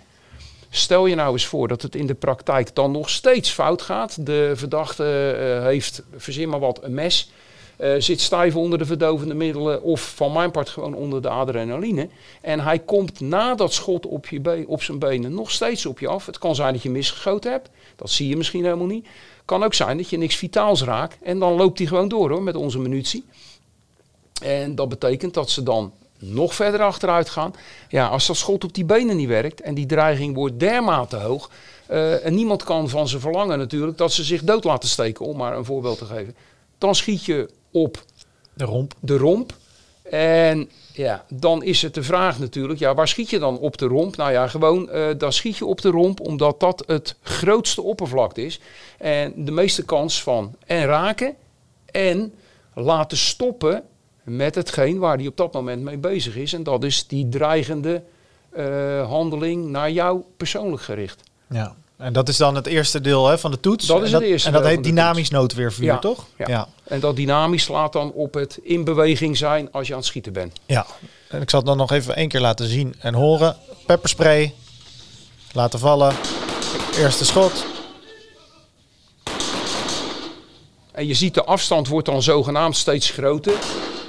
Stel je nou eens voor dat het in de praktijk dan nog steeds fout gaat. De verdachte eh, heeft, verzin maar wat, een mes. Eh, zit stijf onder de verdovende middelen of van mijn part gewoon onder de adrenaline. En hij komt na dat schot op, je op zijn benen nog steeds op je af. Het kan zijn dat je misgeschoten hebt. Dat zie je misschien helemaal niet. Kan ook zijn dat je niks vitaals raakt. En dan loopt hij gewoon door hoor, met onze munitie. En dat betekent dat ze dan nog verder achteruit gaan. Ja, als dat schot op die benen niet werkt en die dreiging wordt dermate hoog. eh, en niemand kan van ze verlangen natuurlijk dat ze zich dood laten steken, om maar een voorbeeld te geven. Dan schiet je op De romp. de romp. En ja, dan is het de vraag natuurlijk, ja, waar schiet je dan op de romp? Nou ja, gewoon, eh, dan schiet je op de romp omdat dat het grootste oppervlakte is. En de meeste kans van en raken en laten stoppen met hetgeen waar hij op dat moment mee bezig is. En dat is die dreigende eh, handeling naar jou persoonlijk gericht. Ja. En dat is dan het eerste deel hè, van de toets. Dat is en het eerste En dat heet dynamisch noodweervuur, Ja, toch? ja. ja. En dat dynamisch slaat dan op het in beweging zijn als je aan het schieten bent. Ja, en ik zal het dan nog even één keer laten zien en horen. Pepperspray. Laten vallen. Eerste schot. En je ziet de afstand wordt dan zogenaamd steeds groter.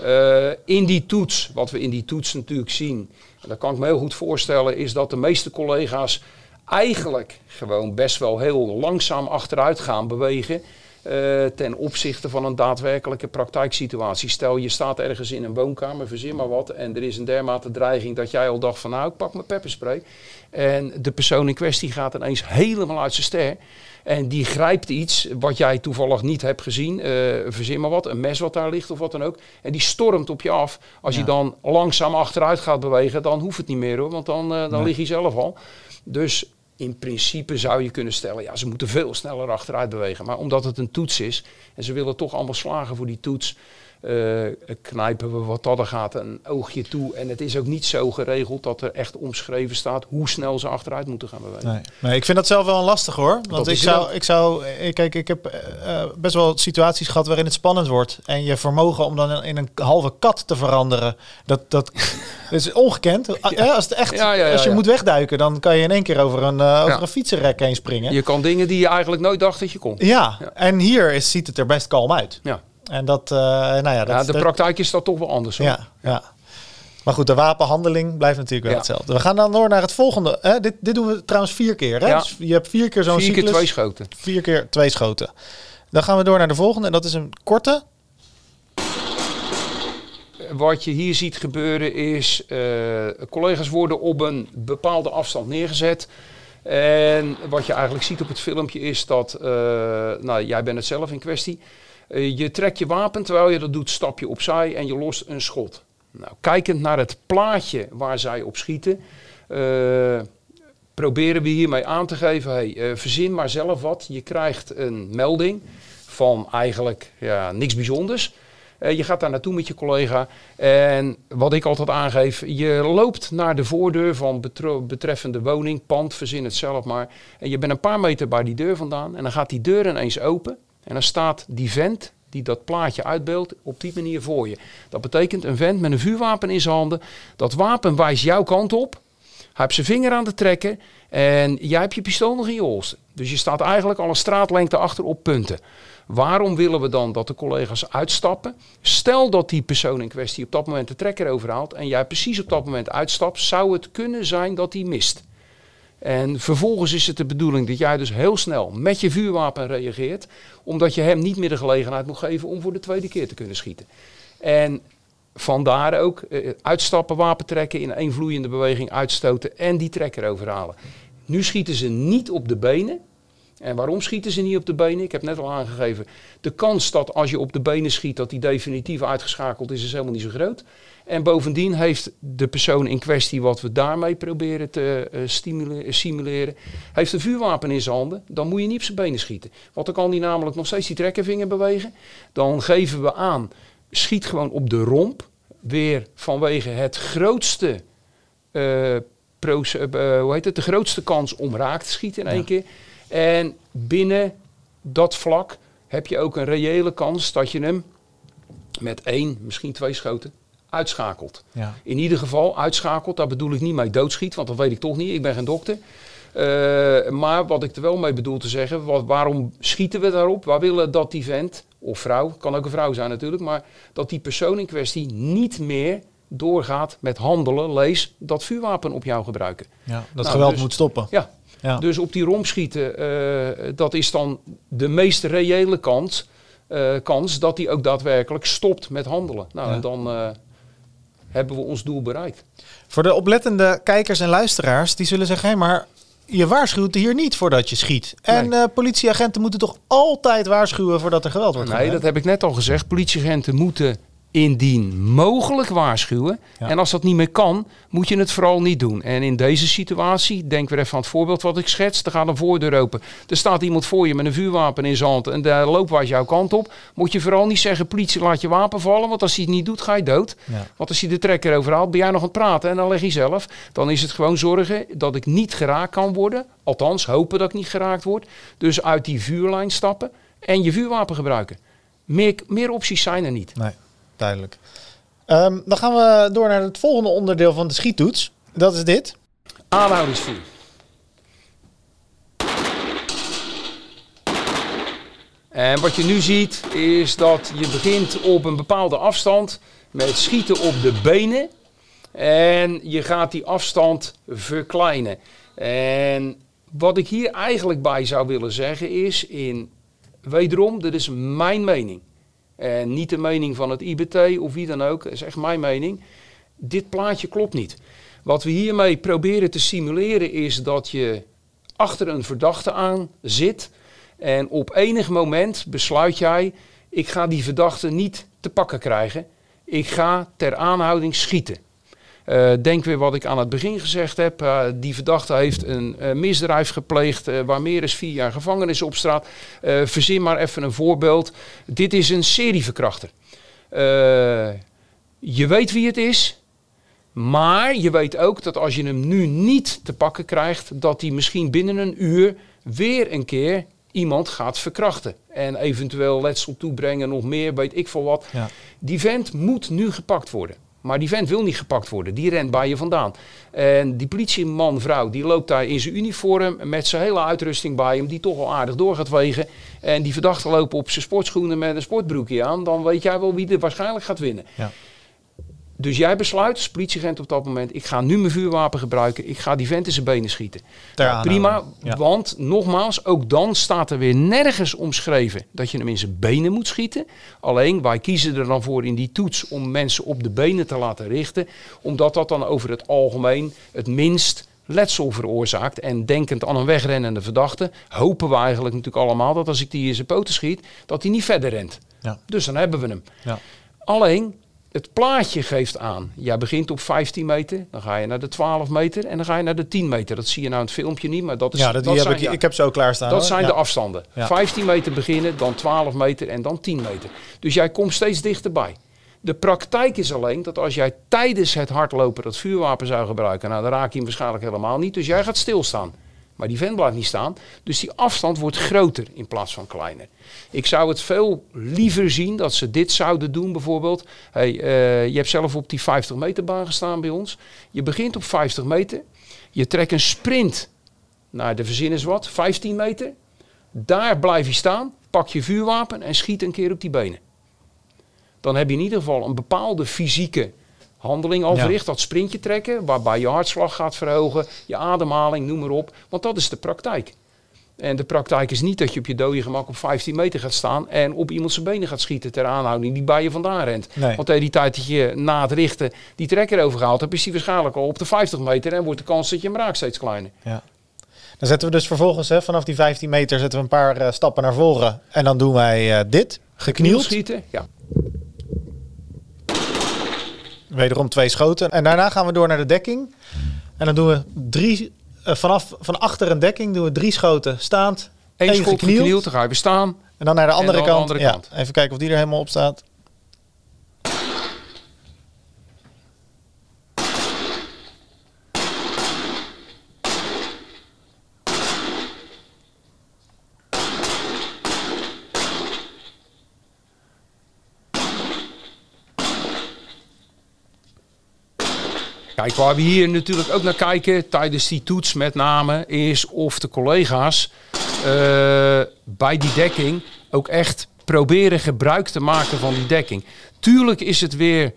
Eh, in die toets, wat we in die toets natuurlijk zien, en dat kan ik me heel goed voorstellen, is dat de meeste collega's eigenlijk gewoon best wel heel langzaam achteruit gaan bewegen. Eh, ten opzichte van een daadwerkelijke praktijksituatie. Stel je staat ergens in een woonkamer, verzin maar wat, en er is een dermate dreiging dat jij al dacht van nou ik pak mijn pepperspray. En de persoon in kwestie gaat ineens helemaal uit zijn ster. En die grijpt iets wat jij toevallig niet hebt gezien. eh, verzin maar wat, een mes wat daar ligt of wat dan ook. En die stormt op je af. Als je dan langzaam achteruit gaat bewegen, dan hoeft het niet meer hoor. Want dan, eh, dan Nee. lig je zelf al. Dus in principe zou je kunnen stellen, ja, ze moeten veel sneller achteruit bewegen. Maar omdat het een toets is en ze willen toch allemaal slagen voor die toets, knijpen we wat dat er gaat een oogje toe. En het is ook niet zo geregeld dat er echt omschreven staat hoe snel ze achteruit moeten gaan bewegen. Nee. nee, ik vind dat zelf wel lastig hoor. Want Dat ik zou, ik zou, eh, kijk, ik heb eh, eh, best wel situaties gehad waarin het spannend wordt. En je vermogen om dan in een halve kat te veranderen, dat, dat, is ongekend. Ah, Als, het echt, Ja, ja, ja, als je moet wegduiken, dan kan je in één keer over een, eh, over een fietsenrek heen springen. Je kan dingen die je eigenlijk nooit dacht dat je kon. Ja, Ja. en hier is, ziet het er best kalm uit. Ja. En dat, eh, nou ja, dat, Ja, de dat- praktijk is dat toch wel anders. Hoor. Ja, ja. Maar goed, de wapenhandeling blijft natuurlijk wel Ja. hetzelfde. We gaan dan door naar het volgende. Hè? Dit, dit doen we trouwens vier keer. Hè? Ja. Dus je hebt vier keer zo'n Vier keer cyclus. twee schoten. Vier keer twee schoten. Dan gaan we door naar de volgende. En dat is een korte. Wat je hier ziet gebeuren is, eh, collega's worden op een bepaalde afstand neergezet. En wat je eigenlijk ziet op het filmpje is dat, eh, nou jij bent het zelf in kwestie. Eh, je trekt je wapen, terwijl je dat doet stap je opzij en je lost een schot. Nou, kijkend naar het plaatje waar zij op schieten, eh, proberen we hiermee aan te geven, hey, eh, verzin maar zelf wat. Je krijgt een melding van eigenlijk ja, niks bijzonders. Je gaat daar naartoe met je collega. En wat ik altijd aangeef, je loopt naar de voordeur van betreffende woning, pand, verzin het zelf maar. En je bent een paar meter bij die deur vandaan. En dan gaat die deur ineens open. En dan staat die vent die dat plaatje uitbeeldt op die manier voor je. Dat betekent een vent met een vuurwapen in zijn handen. Dat wapen wijst jouw kant op. Hij heeft zijn vinger aan de trekken en jij hebt je pistool nog in je holster. Dus je staat eigenlijk al een straatlengte achter op punten. Waarom willen we dan dat de collega's uitstappen? Stel dat die persoon in kwestie op dat moment de trekker overhaalt en jij precies op dat moment uitstapt, zou het kunnen zijn dat hij mist. En vervolgens is het de bedoeling dat jij dus heel snel met je vuurwapen reageert, omdat je hem niet meer de gelegenheid moet geven om voor de tweede keer te kunnen schieten. En vandaar ook eh, uitstappen, wapen trekken, in één vloeiende beweging uitstoten en die trekker overhalen. Nu schieten ze niet op de benen. En waarom schieten ze niet op de benen? Ik heb net al aangegeven. De kans dat als je op de benen schiet dat die definitief uitgeschakeld is, is helemaal niet zo groot. En bovendien heeft de persoon in kwestie, wat we daarmee proberen te eh, stimuleren, simuleren, heeft een vuurwapen in zijn handen. Dan moet je niet op zijn benen schieten. Want dan kan hij namelijk nog steeds die trekkervinger bewegen. Dan geven we aan, schiet gewoon op de romp. Weer vanwege het grootste, eh, eh, hoe heet het, de grootste kans om raak te schieten in één Ja. keer. En binnen dat vlak heb je ook een reële kans dat je hem met één, misschien twee schoten uitschakelt. Ja. In ieder geval uitschakelt, daar bedoel ik niet mee doodschiet, want dat weet ik toch niet, ik ben geen dokter. Eh, maar wat ik er wel mee bedoel te zeggen, wat, waarom schieten we daarop? Waar willen dat die vent, of vrouw, kan ook een vrouw zijn natuurlijk, maar dat die persoon in kwestie niet meer doorgaat met handelen, lees dat vuurwapen op jou gebruiken. Ja, dat Nou, geweld dus- moet stoppen. Ja, Ja. dus op die romp schieten, eh, dat is dan de meest reële kans, eh, kans dat hij ook daadwerkelijk stopt met handelen. Nou, Ja. en dan hebben we ons doel bereikt. Voor de oplettende kijkers en luisteraars, die zullen zeggen, hé, maar je waarschuwt hier niet voordat je schiet. En Nee. eh, politieagenten moeten toch altijd waarschuwen voordat er geweld wordt Nee, dat heb ik net al gezegd. Politieagenten moeten indien mogelijk waarschuwen. Ja. En als dat niet meer kan, moet je het vooral niet doen. En in deze situatie, denk weer even aan het voorbeeld wat ik schets. Er gaat een voordeur open. Er staat iemand voor je met een vuurwapen in zijn hand en de loopwijs jouw kant op. Moet je vooral niet zeggen, politie laat je wapen vallen. Want als hij het niet doet, ga je dood. Ja. Want als je de trekker overhaalt, ben jij nog aan het praten en dan leg je zelf. Dan is het gewoon zorgen dat ik niet geraakt kan worden. Althans, hopen dat ik niet geraakt word. Dus uit die vuurlijn stappen en je vuurwapen gebruiken. Meer, meer opties zijn er niet. Nee, duidelijk. Ehm, dan gaan we door naar het volgende onderdeel van de schiettoets. Dat is dit. Aanhoudingsvuur. En wat je nu ziet is dat je begint op een bepaalde afstand met schieten op de benen. En je gaat die afstand verkleinen. En wat ik hier eigenlijk bij zou willen zeggen is in wederom, dit is mijn mening. En niet de mening van het IBT of wie dan ook. Dat is echt mijn mening. Dit plaatje klopt niet. Wat we hiermee proberen te simuleren is dat je achter een verdachte aan zit. En op enig moment besluit jij, ik ga die verdachte niet te pakken krijgen. Ik ga ter aanhouding schieten. Uh, denk weer wat ik aan het begin gezegd heb. Uh, die verdachte heeft een uh, misdrijf gepleegd waar meer dan vier jaar gevangenis op straat. verzin maar even een voorbeeld. Dit is een serieverkrachter. je weet wie het is. Maar je weet ook dat als je hem nu niet te pakken krijgt, dat hij misschien binnen een uur weer een keer iemand gaat verkrachten. En eventueel letsel toebrengen, nog meer, weet ik veel wat. Ja. Die vent moet nu gepakt worden. Maar die vent wil niet gepakt worden. Die rent bij je vandaan. En die politieman, vrouw, die loopt daar in zijn uniform met zijn hele uitrusting bij hem, die toch al aardig door gaat wegen. En die verdachte lopen op zijn sportschoenen met een sportbroekje aan. Dan weet jij wel wie er waarschijnlijk gaat winnen. Ja. Dus jij besluit als politieagent op dat moment, ik ga nu mijn vuurwapen gebruiken, ik ga die vent in zijn benen schieten. Nou, prima, want nogmaals, ook dan staat er weer nergens omschreven dat je hem in zijn benen moet schieten. Alleen, wij kiezen er dan voor in die toets om mensen op de benen te laten richten, omdat dat dan over het algemeen het minst letsel veroorzaakt. En denkend aan een wegrennende verdachte, hopen we eigenlijk natuurlijk allemaal dat als ik die in zijn poten schiet, dat hij niet verder rent. Ja. Dus dan hebben we hem. Ja. Alleen, het plaatje geeft aan. Jij begint op 15 meter, dan ga je naar de 12 meter en dan ga je naar de 10 meter. Dat zie je nou in het filmpje niet, maar dat is. Ja, dat, dat heb ik, ik heb zo klaarstaan. Dat zijn de afstanden. 15 meter beginnen, dan 12 meter en dan 10 meter. Dus jij komt steeds dichterbij. De praktijk is alleen dat als jij tijdens het hardlopen dat vuurwapen zou gebruiken, nou dan raak je hem waarschijnlijk helemaal niet. Dus jij gaat stilstaan. Maar die vent blijft niet staan. Dus die afstand wordt groter in plaats van kleiner. Ik zou het veel liever zien dat ze dit zouden doen bijvoorbeeld. Hey, uh, je hebt zelf op die 50 meter baan gestaan bij ons. Je begint op 50 meter. Je trekt een sprint naar de verzin wat, 15 meter. Daar blijf je staan, pak je vuurwapen en schiet een keer op die benen. Dan heb je in ieder geval een bepaalde fysieke handeling al verricht, dat sprintje trekken, waarbij je hartslag gaat verhogen, je ademhaling, noem maar op. Want dat is de praktijk. En de praktijk is niet dat je op je dode gemak op 15 meter gaat staan en op iemand zijn benen gaat schieten ter aanhouding die bij je vandaan rent. Want tegen die tijd dat je na het richten die trekker overgehaald hebt, is die waarschijnlijk al op de 50 meter en wordt de kans dat je hem raakt steeds kleiner. Ja. Dan zetten we dus vervolgens hè, vanaf die 15 meter zetten we een paar uh, stappen naar voren en dan doen wij uh, dit, geknield. schieten, ja. Wederom twee schoten. En daarna gaan we door naar de dekking. En dan doen we drie, uh, vanaf van achter een dekking doen we drie schoten staand. Eén schot geknield. dan ga je staan. En dan naar de andere, kant. De andere kant. Even kijken of die er helemaal op staat. Kijk, waar we hier natuurlijk ook naar kijken tijdens die toets met name, is of de collega's uh, bij die dekking ook echt proberen gebruik te maken van die dekking. Tuurlijk is het weer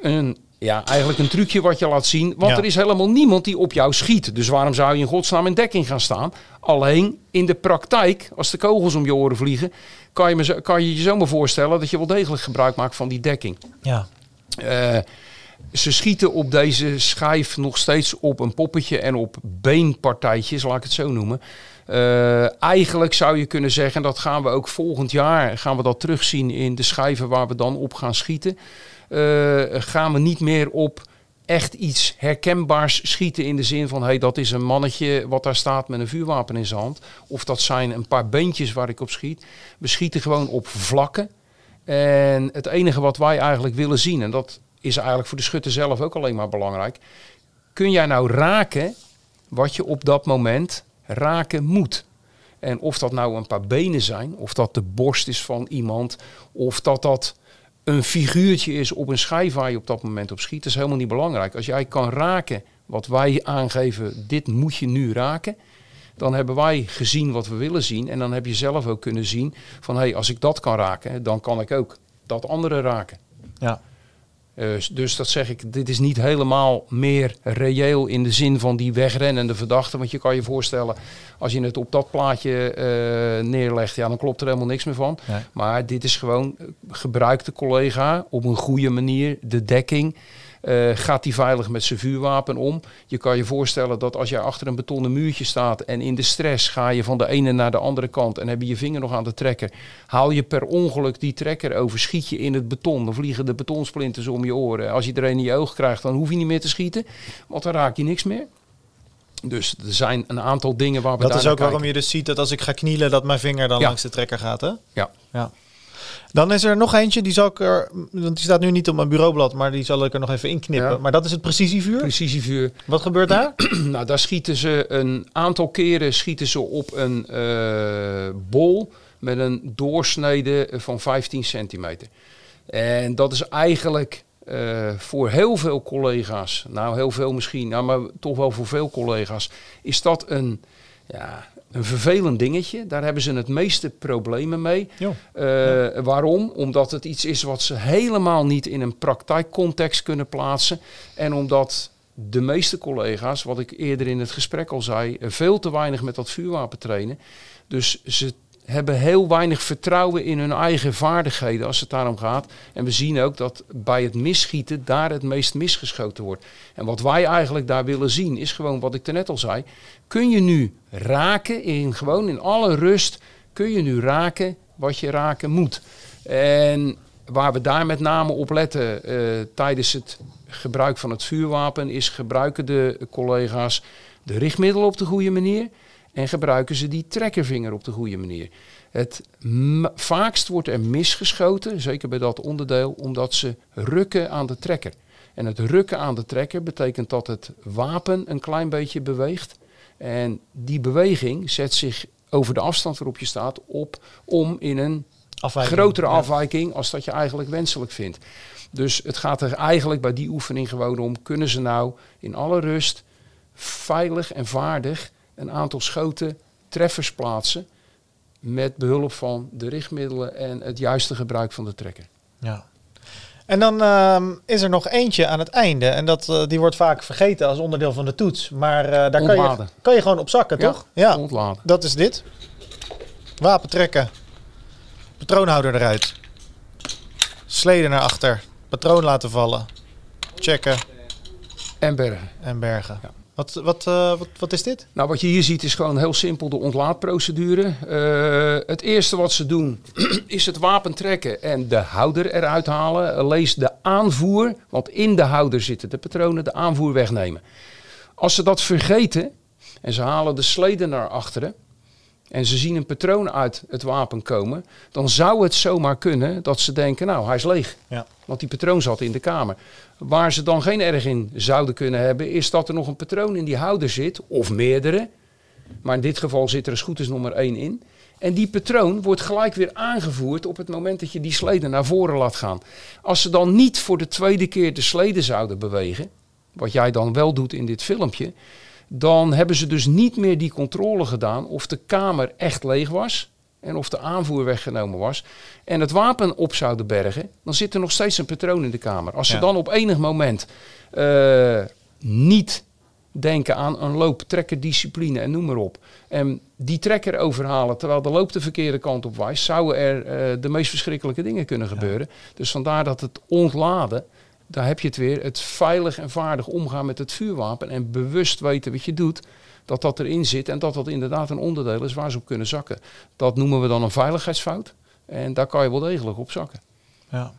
een, ja, eigenlijk een trucje wat je laat zien, want er is helemaal niemand die op jou schiet. Dus waarom zou je in godsnaam in dekking gaan staan? Alleen in de praktijk, als de kogels om je oren vliegen, kan je, me, kan je je zomaar voorstellen dat je wel degelijk gebruik maakt van die dekking. Ja. Uh, ze schieten op deze schijf nog steeds op een poppetje en op beenpartijtjes, laat ik het zo noemen. Uh, eigenlijk zou je kunnen zeggen, dat gaan we ook volgend jaar gaan we dat terugzien in de schijven waar we dan op gaan schieten. Uh, gaan we niet meer op echt iets herkenbaars schieten in de zin van hey, dat is een mannetje wat daar staat met een vuurwapen in zijn hand. Of dat zijn een paar beentjes waar ik op schiet. We schieten gewoon op vlakken. En het enige wat wij eigenlijk willen zien, en dat is eigenlijk voor de schutter zelf ook alleen maar belangrijk. Kun jij nou raken wat je op dat moment raken moet? En of dat nou een paar benen zijn, of dat de borst is van iemand, of dat dat een figuurtje is op een schijf waar je op dat moment op schiet, is helemaal niet belangrijk. Als jij kan raken wat wij aangeven, dit moet je nu raken, dan hebben wij gezien wat we willen zien. En dan heb je zelf ook kunnen zien van hé, hey, als ik dat kan raken, dan kan ik ook dat andere raken. Ja. Eh, dus dat zeg ik, dit is niet helemaal meer reëel in de zin van die wegrennende verdachte. Want je kan je voorstellen, als je het op dat plaatje eh, neerlegt, ja, dan klopt er helemaal niks meer van. Nee. Maar dit is gewoon eh, gebruik de collega op een goede manier, de dekking. Eh, gaat hij veilig met zijn vuurwapen om? Je kan je voorstellen dat als jij achter een betonnen muurtje staat en in de stress ga je van de ene naar de andere kant en heb je je vinger nog aan de trekker, haal je per ongeluk die trekker over, schiet je in het beton, dan vliegen de betonsplinters om je oren. Als je er een in je oog krijgt, dan hoef je niet meer te schieten, want dan raak je niks meer. Dus er zijn een aantal dingen waar we Dat is ook waarom je dus ziet dat als ik ga knielen, dat mijn vinger dan Ja. langs de trekker gaat, hè? Ja. ja. Dan is er nog eentje, die zal ik er, want die staat nu niet op mijn bureaublad, maar die zal ik er nog even inknippen. Ja. Maar dat is het precisievuur. Precisievuur. Wat gebeurt daar? nou, daar schieten ze een aantal keren schieten ze op een eh, bol met een doorsnede van 15 centimeter. En dat is eigenlijk eh, voor heel veel collega's, nou heel veel misschien, nou, maar toch wel voor veel collega's, is dat een, ja, een vervelend dingetje. Daar hebben ze het meeste problemen mee. Eh, Waarom? Omdat het iets is wat ze helemaal niet in een praktijkcontext kunnen plaatsen. En omdat de meeste collega's, wat ik eerder in het gesprek al zei, eh, veel te weinig met dat vuurwapen trainen. Dus ze hebben heel weinig vertrouwen in hun eigen vaardigheden als het daarom gaat. En we zien ook dat bij het misschieten daar het meest misgeschoten wordt. En wat wij eigenlijk daar willen zien is gewoon wat ik net al zei. Kun je nu raken, in, gewoon in alle rust, kun je nu raken wat je raken moet. En waar we daar met name op letten eh, tijdens het gebruik van het vuurwapen is gebruiken de collega's de richtmiddelen op de goede manier en gebruiken ze die trekkervinger op de goede manier. Het vaakst wordt er misgeschoten, zeker bij dat onderdeel, omdat ze rukken aan de trekker. En het rukken aan de trekker betekent dat het wapen een klein beetje beweegt. En die beweging zet zich over de afstand waarop je staat op om in een Afwijking. grotere Ja. afwijking als dat je eigenlijk wenselijk vindt. Dus het gaat er eigenlijk bij die oefening gewoon om, kunnen ze nou in alle rust veilig en vaardig een aantal schoten treffers plaatsen met behulp van de richtmiddelen en het juiste gebruik van de trekker. Ja. En dan ehm, is er nog eentje aan het einde. En dat, eh, die wordt vaak vergeten als onderdeel van de toets. Maar eh, daar kan je, kan je gewoon op zakken, Ja, toch? Ja. Ontladen. Dat is dit. Wapen trekken. Patroonhouder eruit. Sleden naar achter. Patroon laten vallen. Checken En bergen. en bergen. Ja. Wat, wat, eh, wat, wat is dit? Nou, wat je hier ziet is gewoon heel simpel de ontlaatprocedure. Eh, het eerste wat ze doen is het wapen trekken en de houder eruit halen. Lees de aanvoer, want in de houder zitten de patronen, de aanvoer wegnemen. Als ze dat vergeten en ze halen de sleden naar achteren en ze zien een patroon uit het wapen komen, dan zou het zomaar kunnen dat ze denken, nou, hij is leeg. Ja. Want die patroon zat in de kamer. Waar ze dan geen erg in zouden kunnen hebben, is dat er nog een patroon in die houder zit, of meerdere. Maar in dit geval zit er als goed is nummer één in. En die patroon wordt gelijk weer aangevoerd op het moment dat je die sleden naar voren laat gaan. Als ze dan niet voor de tweede keer de sleden zouden bewegen, wat jij dan wel doet in dit filmpje, dan hebben ze dus niet meer die controle gedaan of de kamer echt leeg was en of de aanvoer weggenomen was en het wapen op zouden bergen, dan zit er nog steeds een patroon in de kamer. Als ze Ja. dan op enig moment eh, niet denken aan een loop, trekker, discipline en noem maar op. En die trekker overhalen terwijl de loop de verkeerde kant op wijst, zouden er eh, de meest verschrikkelijke dingen kunnen gebeuren. Dus vandaar dat het ontladen, daar heb je het weer, het veilig en vaardig omgaan met het vuurwapen en bewust weten wat je doet, dat dat erin zit en dat dat inderdaad een onderdeel is waar ze op kunnen zakken. Dat noemen we dan een veiligheidsfout en daar kan je wel degelijk op zakken. Ja.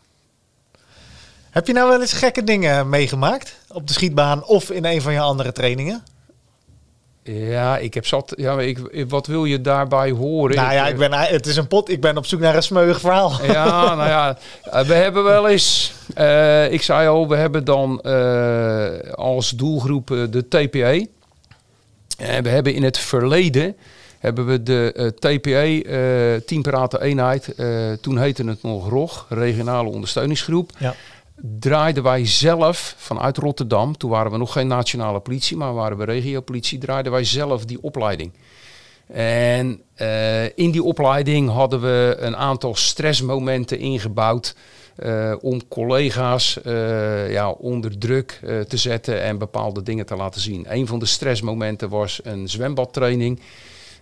Heb je nou wel eens gekke dingen meegemaakt? Op de schietbaan of in een van je andere trainingen? Ja, ik heb zat. Ja, ik, wat wil je daarbij horen? nou ja, ik ben, het is een pot. Ik ben op zoek naar een smeuig verhaal. Ja, nou ja, eh, we hebben wel eens, eh, ik zei al, we hebben dan eh, als doelgroep de TPE. En we hebben in het verleden, hebben we de eh, TPE, eh Teamparaten Eenheid, toen heette het nog ROG, Regionale Ondersteuningsgroep. Ja. Draaiden wij zelf vanuit Rotterdam, toen waren we nog geen nationale politie, maar waren we regiopolitie, draaiden wij zelf die opleiding. En eh, in die opleiding hadden we een aantal stressmomenten ingebouwd. eh, om collega's eh, ja, onder druk te zetten en bepaalde dingen te laten zien. Een van de stressmomenten was een zwembadtraining.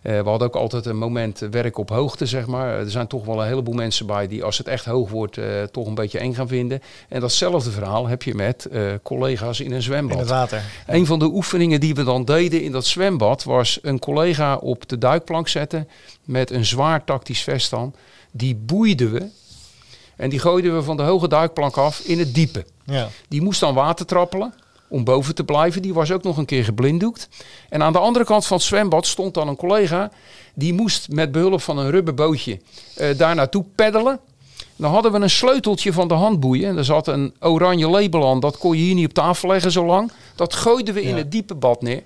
Eh, we hadden ook altijd een moment werk op hoogte, zeg maar. Er zijn toch wel een heleboel mensen bij die, als het echt hoog wordt, eh, toch een beetje eng gaan vinden. En datzelfde verhaal heb je met eh, collega's in een zwembad. In het water. Een van de oefeningen die we dan deden in dat zwembad was een collega op de duikplank zetten met een zwaar tactisch vest aan. Die boeiden we en die gooiden we van de hoge duikplank af in het diepe. Ja. Die moest dan water trappelen om boven te blijven. Die was ook nog een keer geblinddoekt. En aan de andere kant van het zwembad stond dan een collega. Die moest met behulp van een rubberbootje eh, daar naartoe peddelen. Dan hadden we een sleuteltje van de handboeien. En er zat een oranje label aan. Dat kon je hier niet op tafel leggen zo lang. Dat gooiden we in het diepe bad neer.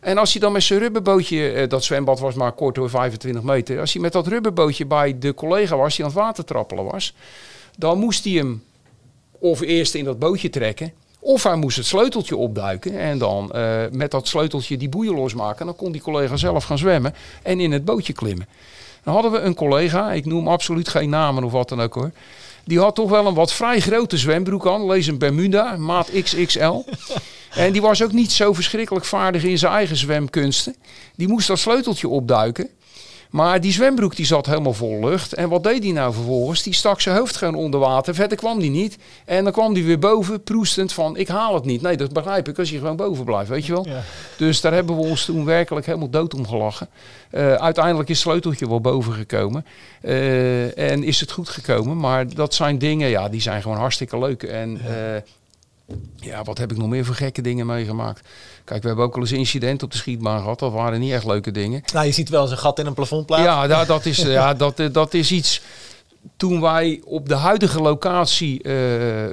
En als hij dan met zijn rubberbootje, eh, dat zwembad was maar kort door 25 meter. Als hij met dat rubberbootje bij de collega was, die aan het water trappelen was. Dan moest hij hem of eerst in dat bootje trekken. Of hij moest het sleuteltje opduiken en dan eh, met dat sleuteltje die boeien losmaken. Dan kon die collega zelf gaan zwemmen en in het bootje klimmen. Dan hadden we een collega, ik noem absoluut geen namen of wat dan ook hoor. Die had toch wel een wat vrij grote zwembroek aan. Lees een Bermuda, maat XXL. En die was ook niet zo verschrikkelijk vaardig in zijn eigen zwemkunsten. Die moest dat sleuteltje opduiken. Maar die zwembroek die zat helemaal vol lucht. En wat deed hij nou vervolgens? Die stak zijn hoofd gewoon onder water. Verder kwam die niet. En dan kwam hij weer boven, proestend van ik haal het niet. Nee, dat begrijp ik als je gewoon boven blijft, weet je wel. Ja. Dus daar hebben we ons toen werkelijk helemaal dood om gelachen. Eh, uiteindelijk is het sleuteltje wel boven gekomen. Eh, en is het goed gekomen. Maar dat zijn dingen, ja, die zijn gewoon hartstikke leuk. En eh, ja, wat heb ik nog meer voor gekke dingen meegemaakt? Kijk, we hebben ook wel eens incidenten op de schietbaan gehad. Dat waren niet echt leuke dingen. Nou, je ziet wel eens een gat in een plafondplaat. Ja, da- dat, is, ja dat, eh, dat is iets. Toen wij op de huidige locatie eh,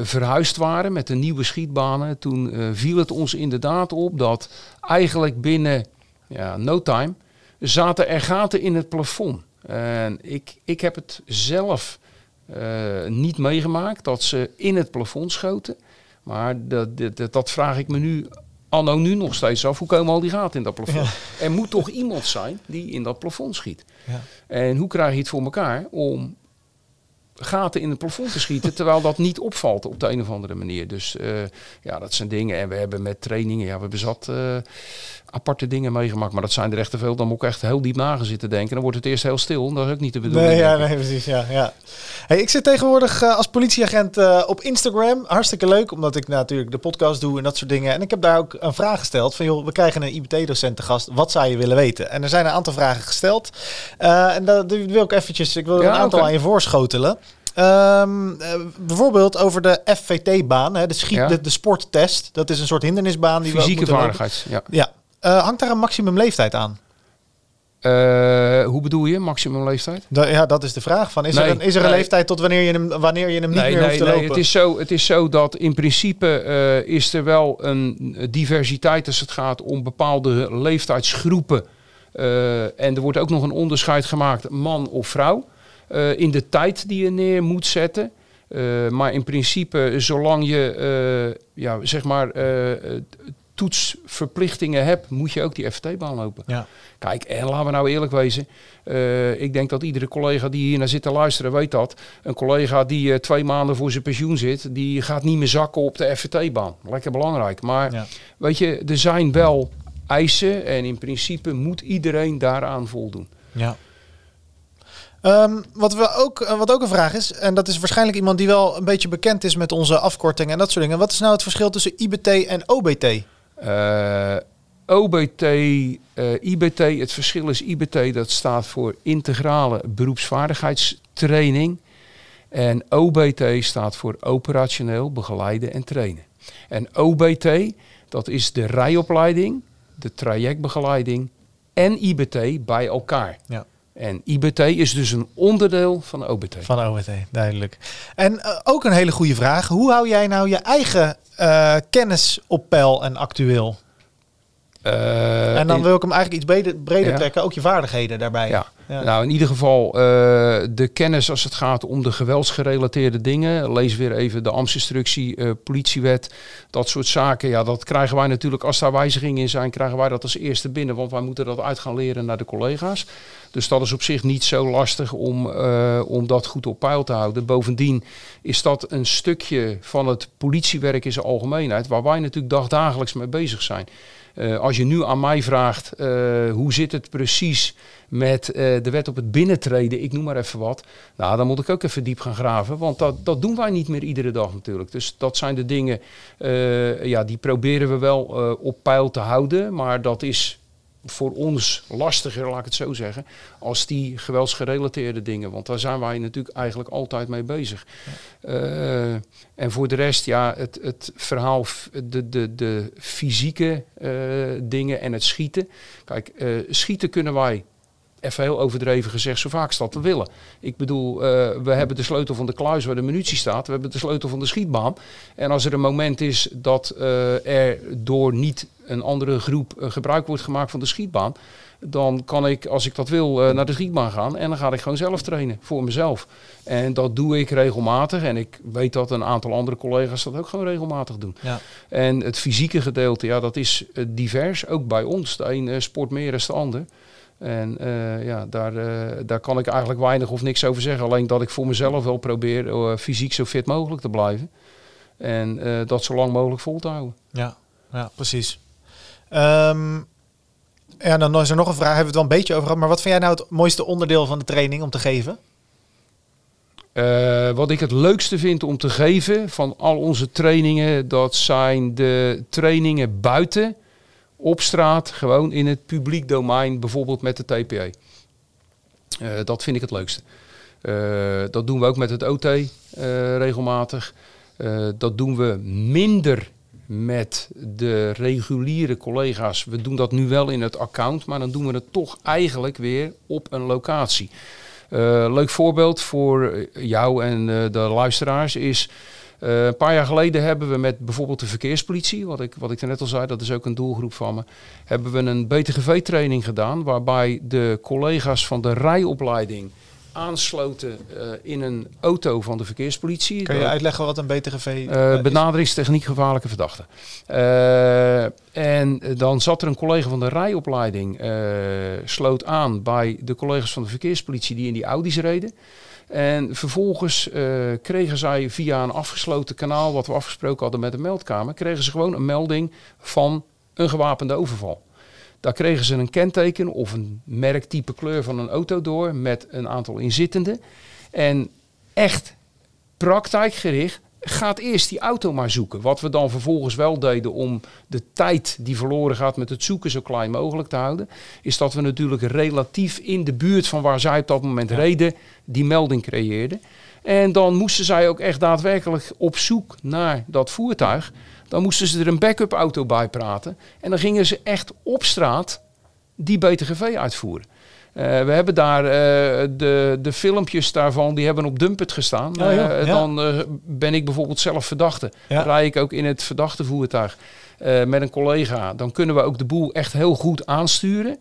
verhuisd waren met de nieuwe schietbanen, toen eh, viel het ons inderdaad op dat eigenlijk binnen ja, no time zaten er gaten in het plafond. En ik, ik heb het zelf niet meegemaakt dat ze in het plafond schoten. Maar dat, dat, dat, dat vraag ik me nu anno nu nog steeds af. Hoe komen al die gaten in dat plafond? Er moet toch iemand zijn die in dat plafond schiet. Ja. En hoe krijg je het voor elkaar om gaten in het plafond te schieten, terwijl dat niet opvalt op de een of andere manier. Dus eh, ja, dat zijn dingen. En we hebben met trainingen, ja, we hebben zat eh, aparte dingen meegemaakt. Maar dat zijn er echt te veel. Dan moet ik echt heel diep na gaan zitten denken. Dan wordt het eerst heel stil. Dat is ook niet de bedoeling. Nee, ja, nee, precies. Ja, ja. Hey, ik zit tegenwoordig eh, als politieagent op Instagram. Hartstikke leuk, omdat ik natuurlijk de podcast doe en dat soort dingen. En ik heb daar ook een vraag gesteld van, joh, we krijgen een IBT-docent te gast. Wat zou je willen weten? En er zijn een aantal vragen gesteld. En dat wil ik eventjes, ik wil er Ja, een aantal aan je voorschotelen. Ehm, eh, bijvoorbeeld over de FVT-baan, de, schiet, Ja. de, de sporttest. Dat is een soort hindernisbaan die we Fysieke lopen. vaardigheid. Ja. Ja. Eh, hangt daar een maximum leeftijd aan? Eh, hoe bedoel je, maximum leeftijd? Da- ja, dat is de vraag. Van, is, er een, is er een nee. leeftijd tot wanneer je hem, wanneer je hem niet nee, meer nee, hoeft te nee. lopen? Het is, zo, het is zo dat in principe is er wel een diversiteit als het gaat om bepaalde leeftijdsgroepen. Eh, en er wordt ook nog een onderscheid gemaakt man of vrouw. Eh, in de tijd die je neer moet zetten. Eh, maar in principe, zolang je eh, ja, zeg maar, toetsverplichtingen hebt, moet je ook die FT-baan lopen. Ja. Kijk, en laten we nou eerlijk wezen. ik denk dat iedere collega die hier naar zit te luisteren weet dat. Een collega die twee maanden voor zijn pensioen zit, die gaat niet meer zakken op de FT-baan. Lekker belangrijk. Maar Ja. weet je, er zijn wel eisen en in principe moet iedereen daaraan voldoen. Ja. Ehm, wat, we ook, eh, wat ook een vraag is, en dat is waarschijnlijk iemand die wel een beetje bekend is met onze afkortingen en dat soort dingen. Wat is nou het verschil tussen IBT en OBT? Eh, OBT, eh, IBT, het verschil is IBT, dat staat voor integrale beroepsvaardigheidstraining. En OBT staat voor operationeel begeleiden en trainen. En OBT, dat is de rijopleiding, de trajectbegeleiding en IBT bij elkaar. Ja. En IBT is dus een onderdeel van OBT. Van OBT, duidelijk. En eh, ook een hele goede vraag. Hoe hou jij nou je eigen eh, kennis op peil en actueel? Eh, en dan wil ik hem eigenlijk iets breder, breder Ja. trekken, ook je vaardigheden daarbij. Ja, Ja. Nou, in ieder geval eh, de kennis als het gaat om de geweldsgerelateerde dingen. Lees weer even de ambtsinstructie, eh, politiewet, dat soort zaken. Ja, dat krijgen wij natuurlijk, als daar wijzigingen in zijn, krijgen wij dat als eerste binnen. Want wij moeten dat uit gaan leren naar de collega's. Dus dat is op zich niet zo lastig om, om dat goed op peil te houden. Bovendien is dat een stukje van het politiewerk in zijn algemeenheid, waar wij natuurlijk dagdagelijks mee bezig zijn. Eh, als je nu aan mij vraagt eh, hoe zit het precies met eh, de wet op het binnentreden, ik noem maar even wat. Nou, dan moet ik ook even diep gaan graven, want dat, dat doen wij niet meer iedere dag natuurlijk. Dus dat zijn de dingen, ja, die proberen we wel op peil te houden. Maar dat is voor ons lastiger, laat ik het zo zeggen, als die geweldsgerelateerde dingen. Want daar zijn wij natuurlijk eigenlijk altijd mee bezig. Eh, en voor de rest, ja, het, het verhaal, de, de, de fysieke eh, dingen en het schieten. Kijk, eh, schieten kunnen wij, even heel overdreven gezegd, zo vaak dat we willen. Ik bedoel, eh, we hebben de sleutel van de kluis waar de munitie staat. We hebben de sleutel van de schietbaan. En als er een moment is dat eh, er door niet een andere groep eh, gebruik wordt gemaakt van de schietbaan. Dan kan ik, als ik dat wil, naar de schietbaan gaan. En dan ga ik gewoon zelf trainen, voor mezelf. En dat doe ik regelmatig. En ik weet dat een aantal andere collega's dat ook gewoon regelmatig doen. Ja. En het fysieke gedeelte, ja, dat is divers, ook bij ons. De een sport meer dan de ander. En eh, ja, daar, eh, daar kan ik eigenlijk weinig of niks over zeggen. Alleen dat ik voor mezelf wel probeer eh, fysiek zo fit mogelijk te blijven. En dat zo lang mogelijk vol te houden. Ja, ja precies. Ehm, ja, dan is er nog een vraag, hebben we het wel een beetje over gehad. Maar wat vind jij nou het mooiste onderdeel van de training om te geven? Wat ik het leukste vind om te geven van al onze trainingen, dat zijn de trainingen buiten, op straat, gewoon in het publiek domein, bijvoorbeeld met de TPE. Eh, dat vind ik het leukste. Eh, dat doen we ook met het OT eh, regelmatig. Dat doen we minder met de reguliere collega's. We doen dat nu wel in het account, maar dan doen we het toch eigenlijk weer op een locatie. Leuk voorbeeld voor jou en de luisteraars is. Eh, een paar jaar geleden hebben we met bijvoorbeeld de verkeerspolitie, wat ik, wat ik net al zei, dat is ook een doelgroep van me, hebben we een BTGV-training gedaan waarbij de collega's van de rijopleiding aansloten eh, in een auto van de verkeerspolitie. Kan je uitleggen wat een BTGV eh, is? benaderingstechniek gevaarlijke verdachte. Eh, en dan zat er een collega van de rijopleiding, eh, sloot aan bij de collega's van de verkeerspolitie die in die Audi's reden. En vervolgens eh, kregen zij via een afgesloten kanaal, wat we afgesproken hadden met de meldkamer, kregen ze gewoon een melding van een gewapende overval. Daar kregen ze een kenteken of een merktype kleur van een auto door met een aantal inzittenden. En echt praktijkgericht gaat eerst die auto maar zoeken. Wat we dan vervolgens wel deden om de tijd die verloren gaat met het zoeken zo klein mogelijk te houden, is dat we natuurlijk relatief in de buurt van waar zij op dat moment reden, die melding creëerden. En dan moesten zij ook echt daadwerkelijk op zoek naar dat voertuig. Dan moesten ze er een backup auto bij praten. En dan gingen ze echt op straat die BTGV uitvoeren. Eh, we hebben daar eh, de, de filmpjes daarvan, die hebben op Dumpet gestaan. Oh, ja, Eh. Dan ben ik bijvoorbeeld zelf verdachte. Ja. Rij ik ook in het verdachte voertuig met een collega. Dan kunnen we ook de boel echt heel goed aansturen.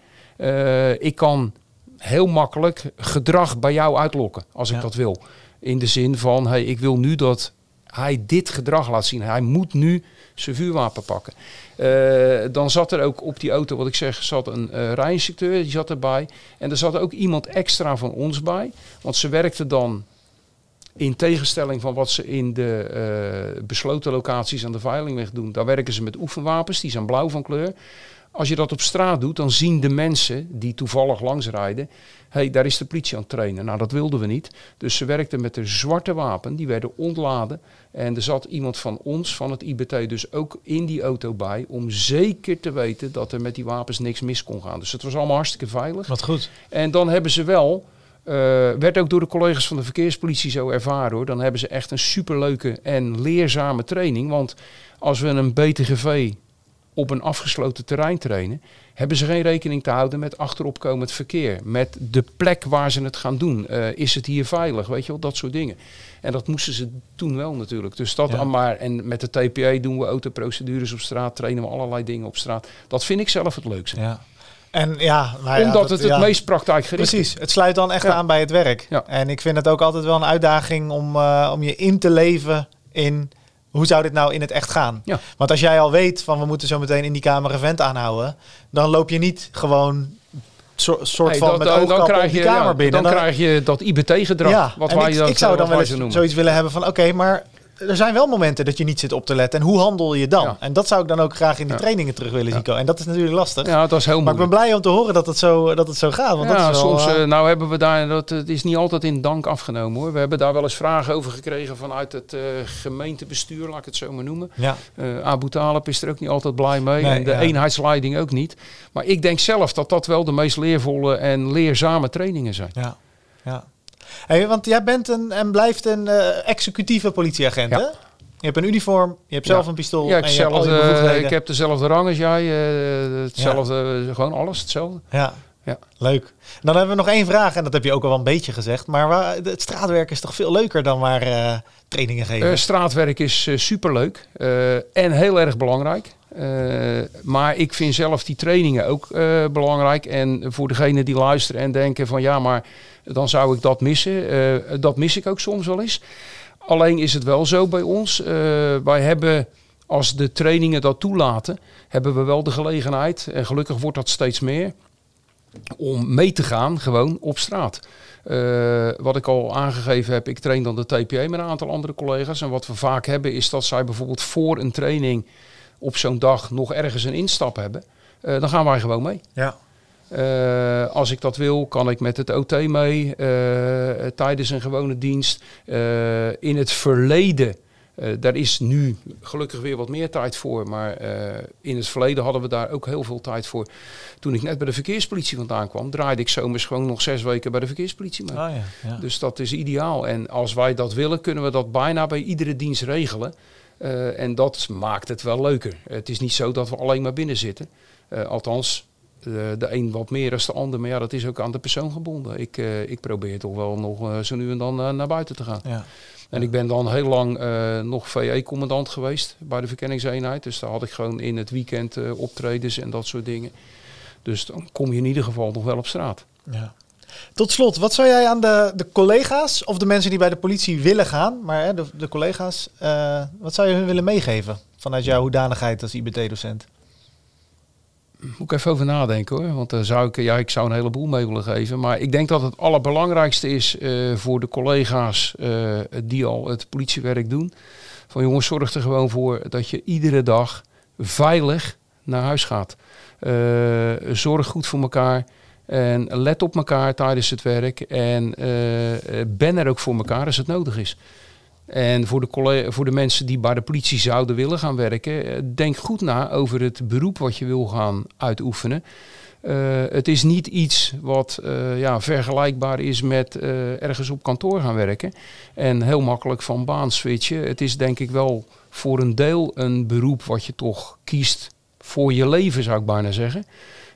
Ik kan heel makkelijk gedrag bij jou uitlokken, als ik dat wil. In de zin van, hey, ik wil nu dat hij dit gedrag laat zien. Hij moet nu zijn vuurwapen pakken. Eh, dan zat er ook op die auto, wat ik zeg, zat een rijinstructeur, die zat erbij. En er zat ook iemand extra van ons bij. Want ze werkte dan in tegenstelling van wat ze in de eh, besloten locaties aan de Veilingweg doen. Daar werken ze met oefenwapens, die zijn blauw van kleur. Als je dat op straat doet, dan zien de mensen die toevallig langs rijden... hé, hey, daar is de politie aan het trainen. Nou, dat wilden we niet. Dus ze werkten met de zwarte wapen, die werden ontladen. En er zat iemand van ons, van het IBT, dus ook in die auto bij... om zeker te weten dat er met die wapens niks mis kon gaan. Dus het was allemaal hartstikke veilig. Wat goed. En dan hebben ze wel, eh, werd ook door de collega's van de verkeerspolitie zo ervaren hoor. Dan hebben ze echt een superleuke en leerzame training. Want als we een BTGV op een afgesloten terrein trainen, hebben ze geen rekening te houden met achteropkomend verkeer. Met de plek waar ze het gaan doen. Eh, is het hier veilig? Weet je wel, dat soort dingen. En dat moesten ze toen wel natuurlijk. Dus dat Ja. maar. En met de TPA doen we autoprocedures op straat, trainen we allerlei dingen op straat. Dat vind ik zelf het leukste. Ja. En ja, ja, Omdat dat- het het ja. meest praktijkgericht is. Precies, het sluit dan echt Ja. aan bij het werk. Ja. En ik vind het ook altijd wel een uitdaging om, eh, om je in te leven in hoe zou dit nou in het echt gaan. Ja. Want als jij al weet van we moeten zo meteen in die kamer een vent aanhouden, dan loop je niet gewoon so- soort van dat- met dan, dan oogkap krijg je, kamer ja, binnen. Dan, krijg je dat IBT-gedrag, ja, wat wij ik, dat, ik zou eh, dan wel eens noemen. zoiets willen hebben van oké, maar er zijn wel momenten dat je niet zit op te letten. En hoe handel je dan? Ja. En dat zou ik dan ook graag in die Ja. trainingen terug willen zien komen. En dat is natuurlijk lastig. Ja, dat is heel maar ik ben blij om te horen dat het zo, dat het zo gaat. Want ja, dat is wel, soms, eh, eh, nou hebben we daar, dat, het is niet altijd in dank afgenomen hoor. We hebben daar wel eens vragen over gekregen vanuit het eh, gemeentebestuur, laat ik het zo maar noemen. ja. Eh Abu Talib is er ook niet altijd blij mee. Nee, en de eenheidsleiding ook niet. Maar ik denk zelf dat dat wel de meest leervolle en leerzame trainingen zijn. Ja, ja. Hey, want jij bent een, en blijft een eh, executieve politieagent, Ja. hè? Je hebt een uniform, je hebt zelf Ja. een pistool Ja, ik, en je hebt al ik heb dezelfde rang als jij. eh, hetzelfde, gewoon alles hetzelfde. Ja. Ja. leuk. Dan hebben we nog één vraag, en dat heb je ook al wel een beetje gezegd. Maar waar, het straatwerk is toch veel leuker dan maar eh, trainingen geven? Eh, straatwerk is eh, superleuk eh, en heel erg belangrijk. Eh, maar ik vind zelf die trainingen ook eh, belangrijk. En voor degenen die luisteren en denken van ja, maar dan zou ik dat missen. Eh, dat mis ik ook soms wel eens. Alleen is het wel zo bij ons. wij hebben, als de trainingen dat toelaten, hebben we wel de gelegenheid. En gelukkig wordt dat steeds meer. Om mee te gaan gewoon op straat. Wat ik al aangegeven heb, ik train dan de TPE met een aantal andere collega's. En wat we vaak hebben is dat zij bijvoorbeeld voor een training op zo'n dag nog ergens een instap hebben. Eh, dan gaan wij gewoon mee. ja. Eh, als ik dat wil, kan ik met het OT mee eh, tijdens een gewone dienst. In het verleden, daar is nu gelukkig weer wat meer tijd voor. Maar in het verleden hadden we daar ook heel veel tijd voor. Toen ik net bij de verkeerspolitie vandaan kwam, draaide ik zomers gewoon nog zes weken bij de verkeerspolitie mee. Oh, ja. Ja. Dus dat is ideaal. En als wij dat willen, kunnen we dat bijna bij iedere dienst regelen. Eh, en dat maakt het wel leuker. Het is niet zo dat we alleen maar binnen zitten. Eh, althans, de, de een wat meer dan de ander. Maar ja, dat is ook aan de persoon gebonden. Ik, eh, ik probeer toch wel nog eh, zo nu en dan eh, naar buiten te gaan. Ja. En ik ben dan heel lang eh, nog VE-commandant geweest bij de verkenningseenheid. Dus daar had ik gewoon in het weekend eh, optredens en dat soort dingen. Dus dan kom je in ieder geval nog wel op straat. Ja. Tot slot, wat zou jij aan de, de collega's of de mensen die bij de politie willen gaan, maar hè, de, de collega's, eh, wat zou je hun willen meegeven vanuit jouw hoedanigheid als IBT-docent? Moet ik even over nadenken hoor. Want dan zou ik, ja, ik zou een heleboel mee willen geven. Maar ik denk dat het allerbelangrijkste is eh, voor de collega's eh, die al het politiewerk doen. Van jongens, zorg er gewoon voor dat je iedere dag veilig naar huis gaat. Eh, zorg goed voor elkaar. En let op elkaar tijdens het werk. En eh, eh, ben er ook voor elkaar als het nodig is. En voor de, voor de mensen die bij de politie zouden willen gaan werken, eh, denk goed na over het beroep wat je wil gaan uitoefenen. Het is niet iets wat ja, vergelijkbaar is met ergens op kantoor gaan werken en heel makkelijk van baan switchen. Het is denk ik wel voor een deel een beroep wat je toch kiest voor je leven, zou ik bijna zeggen.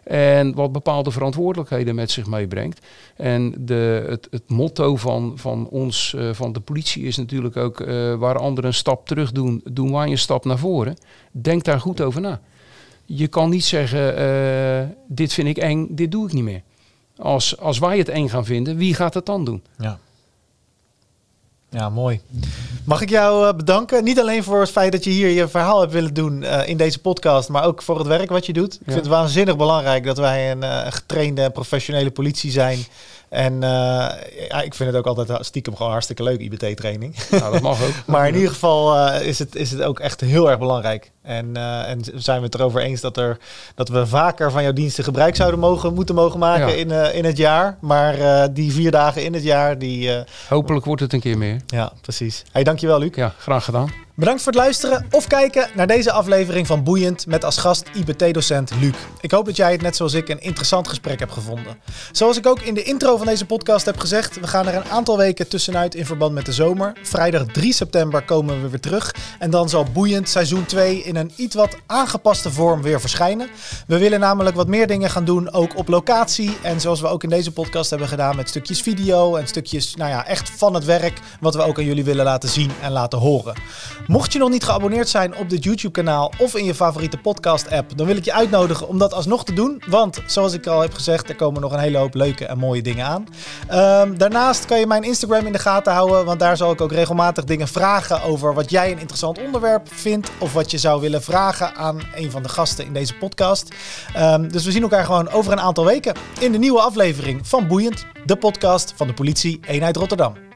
En wat bepaalde verantwoordelijkheden met zich meebrengt. En de, het, het motto van, van ons, eh, van de politie, is natuurlijk ook: eh, waar anderen een stap terug doen, doen wij een stap naar voren. Denk daar goed over na. Je kan niet zeggen: eh, dit vind ik eng, dit doe ik niet meer. Als, als wij het eng gaan vinden, wie gaat het dan doen? Ja. Ja, mooi. Mag ik jou eh, bedanken? Niet alleen voor het feit dat je hier je verhaal hebt willen doen eh, in deze podcast, maar ook voor het werk wat je doet. Ik vind het waanzinnig belangrijk dat wij een eh, getrainde en professionele politie zijn. En eh, ja, ik vind het ook altijd stiekem gewoon hartstikke leuk, IBT-training. Nou, dat mag ook. Maar in ieder geval eh, is, het, is het ook echt heel erg belangrijk. En, eh, en zijn we het erover eens dat, er, dat we vaker van jouw diensten gebruik zouden mogen, moeten mogen maken Ja. in, in het jaar. Maar die vier dagen in het jaar, die... Hopelijk wordt het een keer meer. ja, precies. Hey, dankjewel Luc. Ja, graag gedaan. Bedankt voor het luisteren of kijken naar deze aflevering van Boeiend met als gast IBT-docent Luc. Ik hoop dat jij het net zoals ik een interessant gesprek hebt gevonden. Zoals ik ook in de intro van deze podcast heb gezegd, we gaan er een aantal weken tussenuit in verband met de zomer. Vrijdag 3 september komen we weer terug en dan zal Boeiend seizoen 2 in een iets wat aangepaste vorm weer verschijnen. We willen namelijk wat meer dingen gaan doen, ook op locatie. En zoals we ook in deze podcast hebben gedaan met stukjes video en stukjes, nou ja, echt van het werk, wat we ook aan jullie willen laten zien en laten horen. Mocht je nog niet geabonneerd zijn op dit YouTube-kanaal of in je favoriete podcast-app, dan wil ik je uitnodigen om dat alsnog te doen. Want zoals ik al heb gezegd, er komen nog een hele hoop leuke en mooie dingen aan. Ehm, daarnaast kan je mijn Instagram in de gaten houden, want daar zal ik ook regelmatig dingen vragen over wat jij een interessant onderwerp vindt of wat je zou willen vragen aan een van de gasten in deze podcast. Ehm, dus we zien elkaar gewoon over een aantal weken in de nieuwe aflevering van Boeiend, de podcast van de politie Eenheid Rotterdam.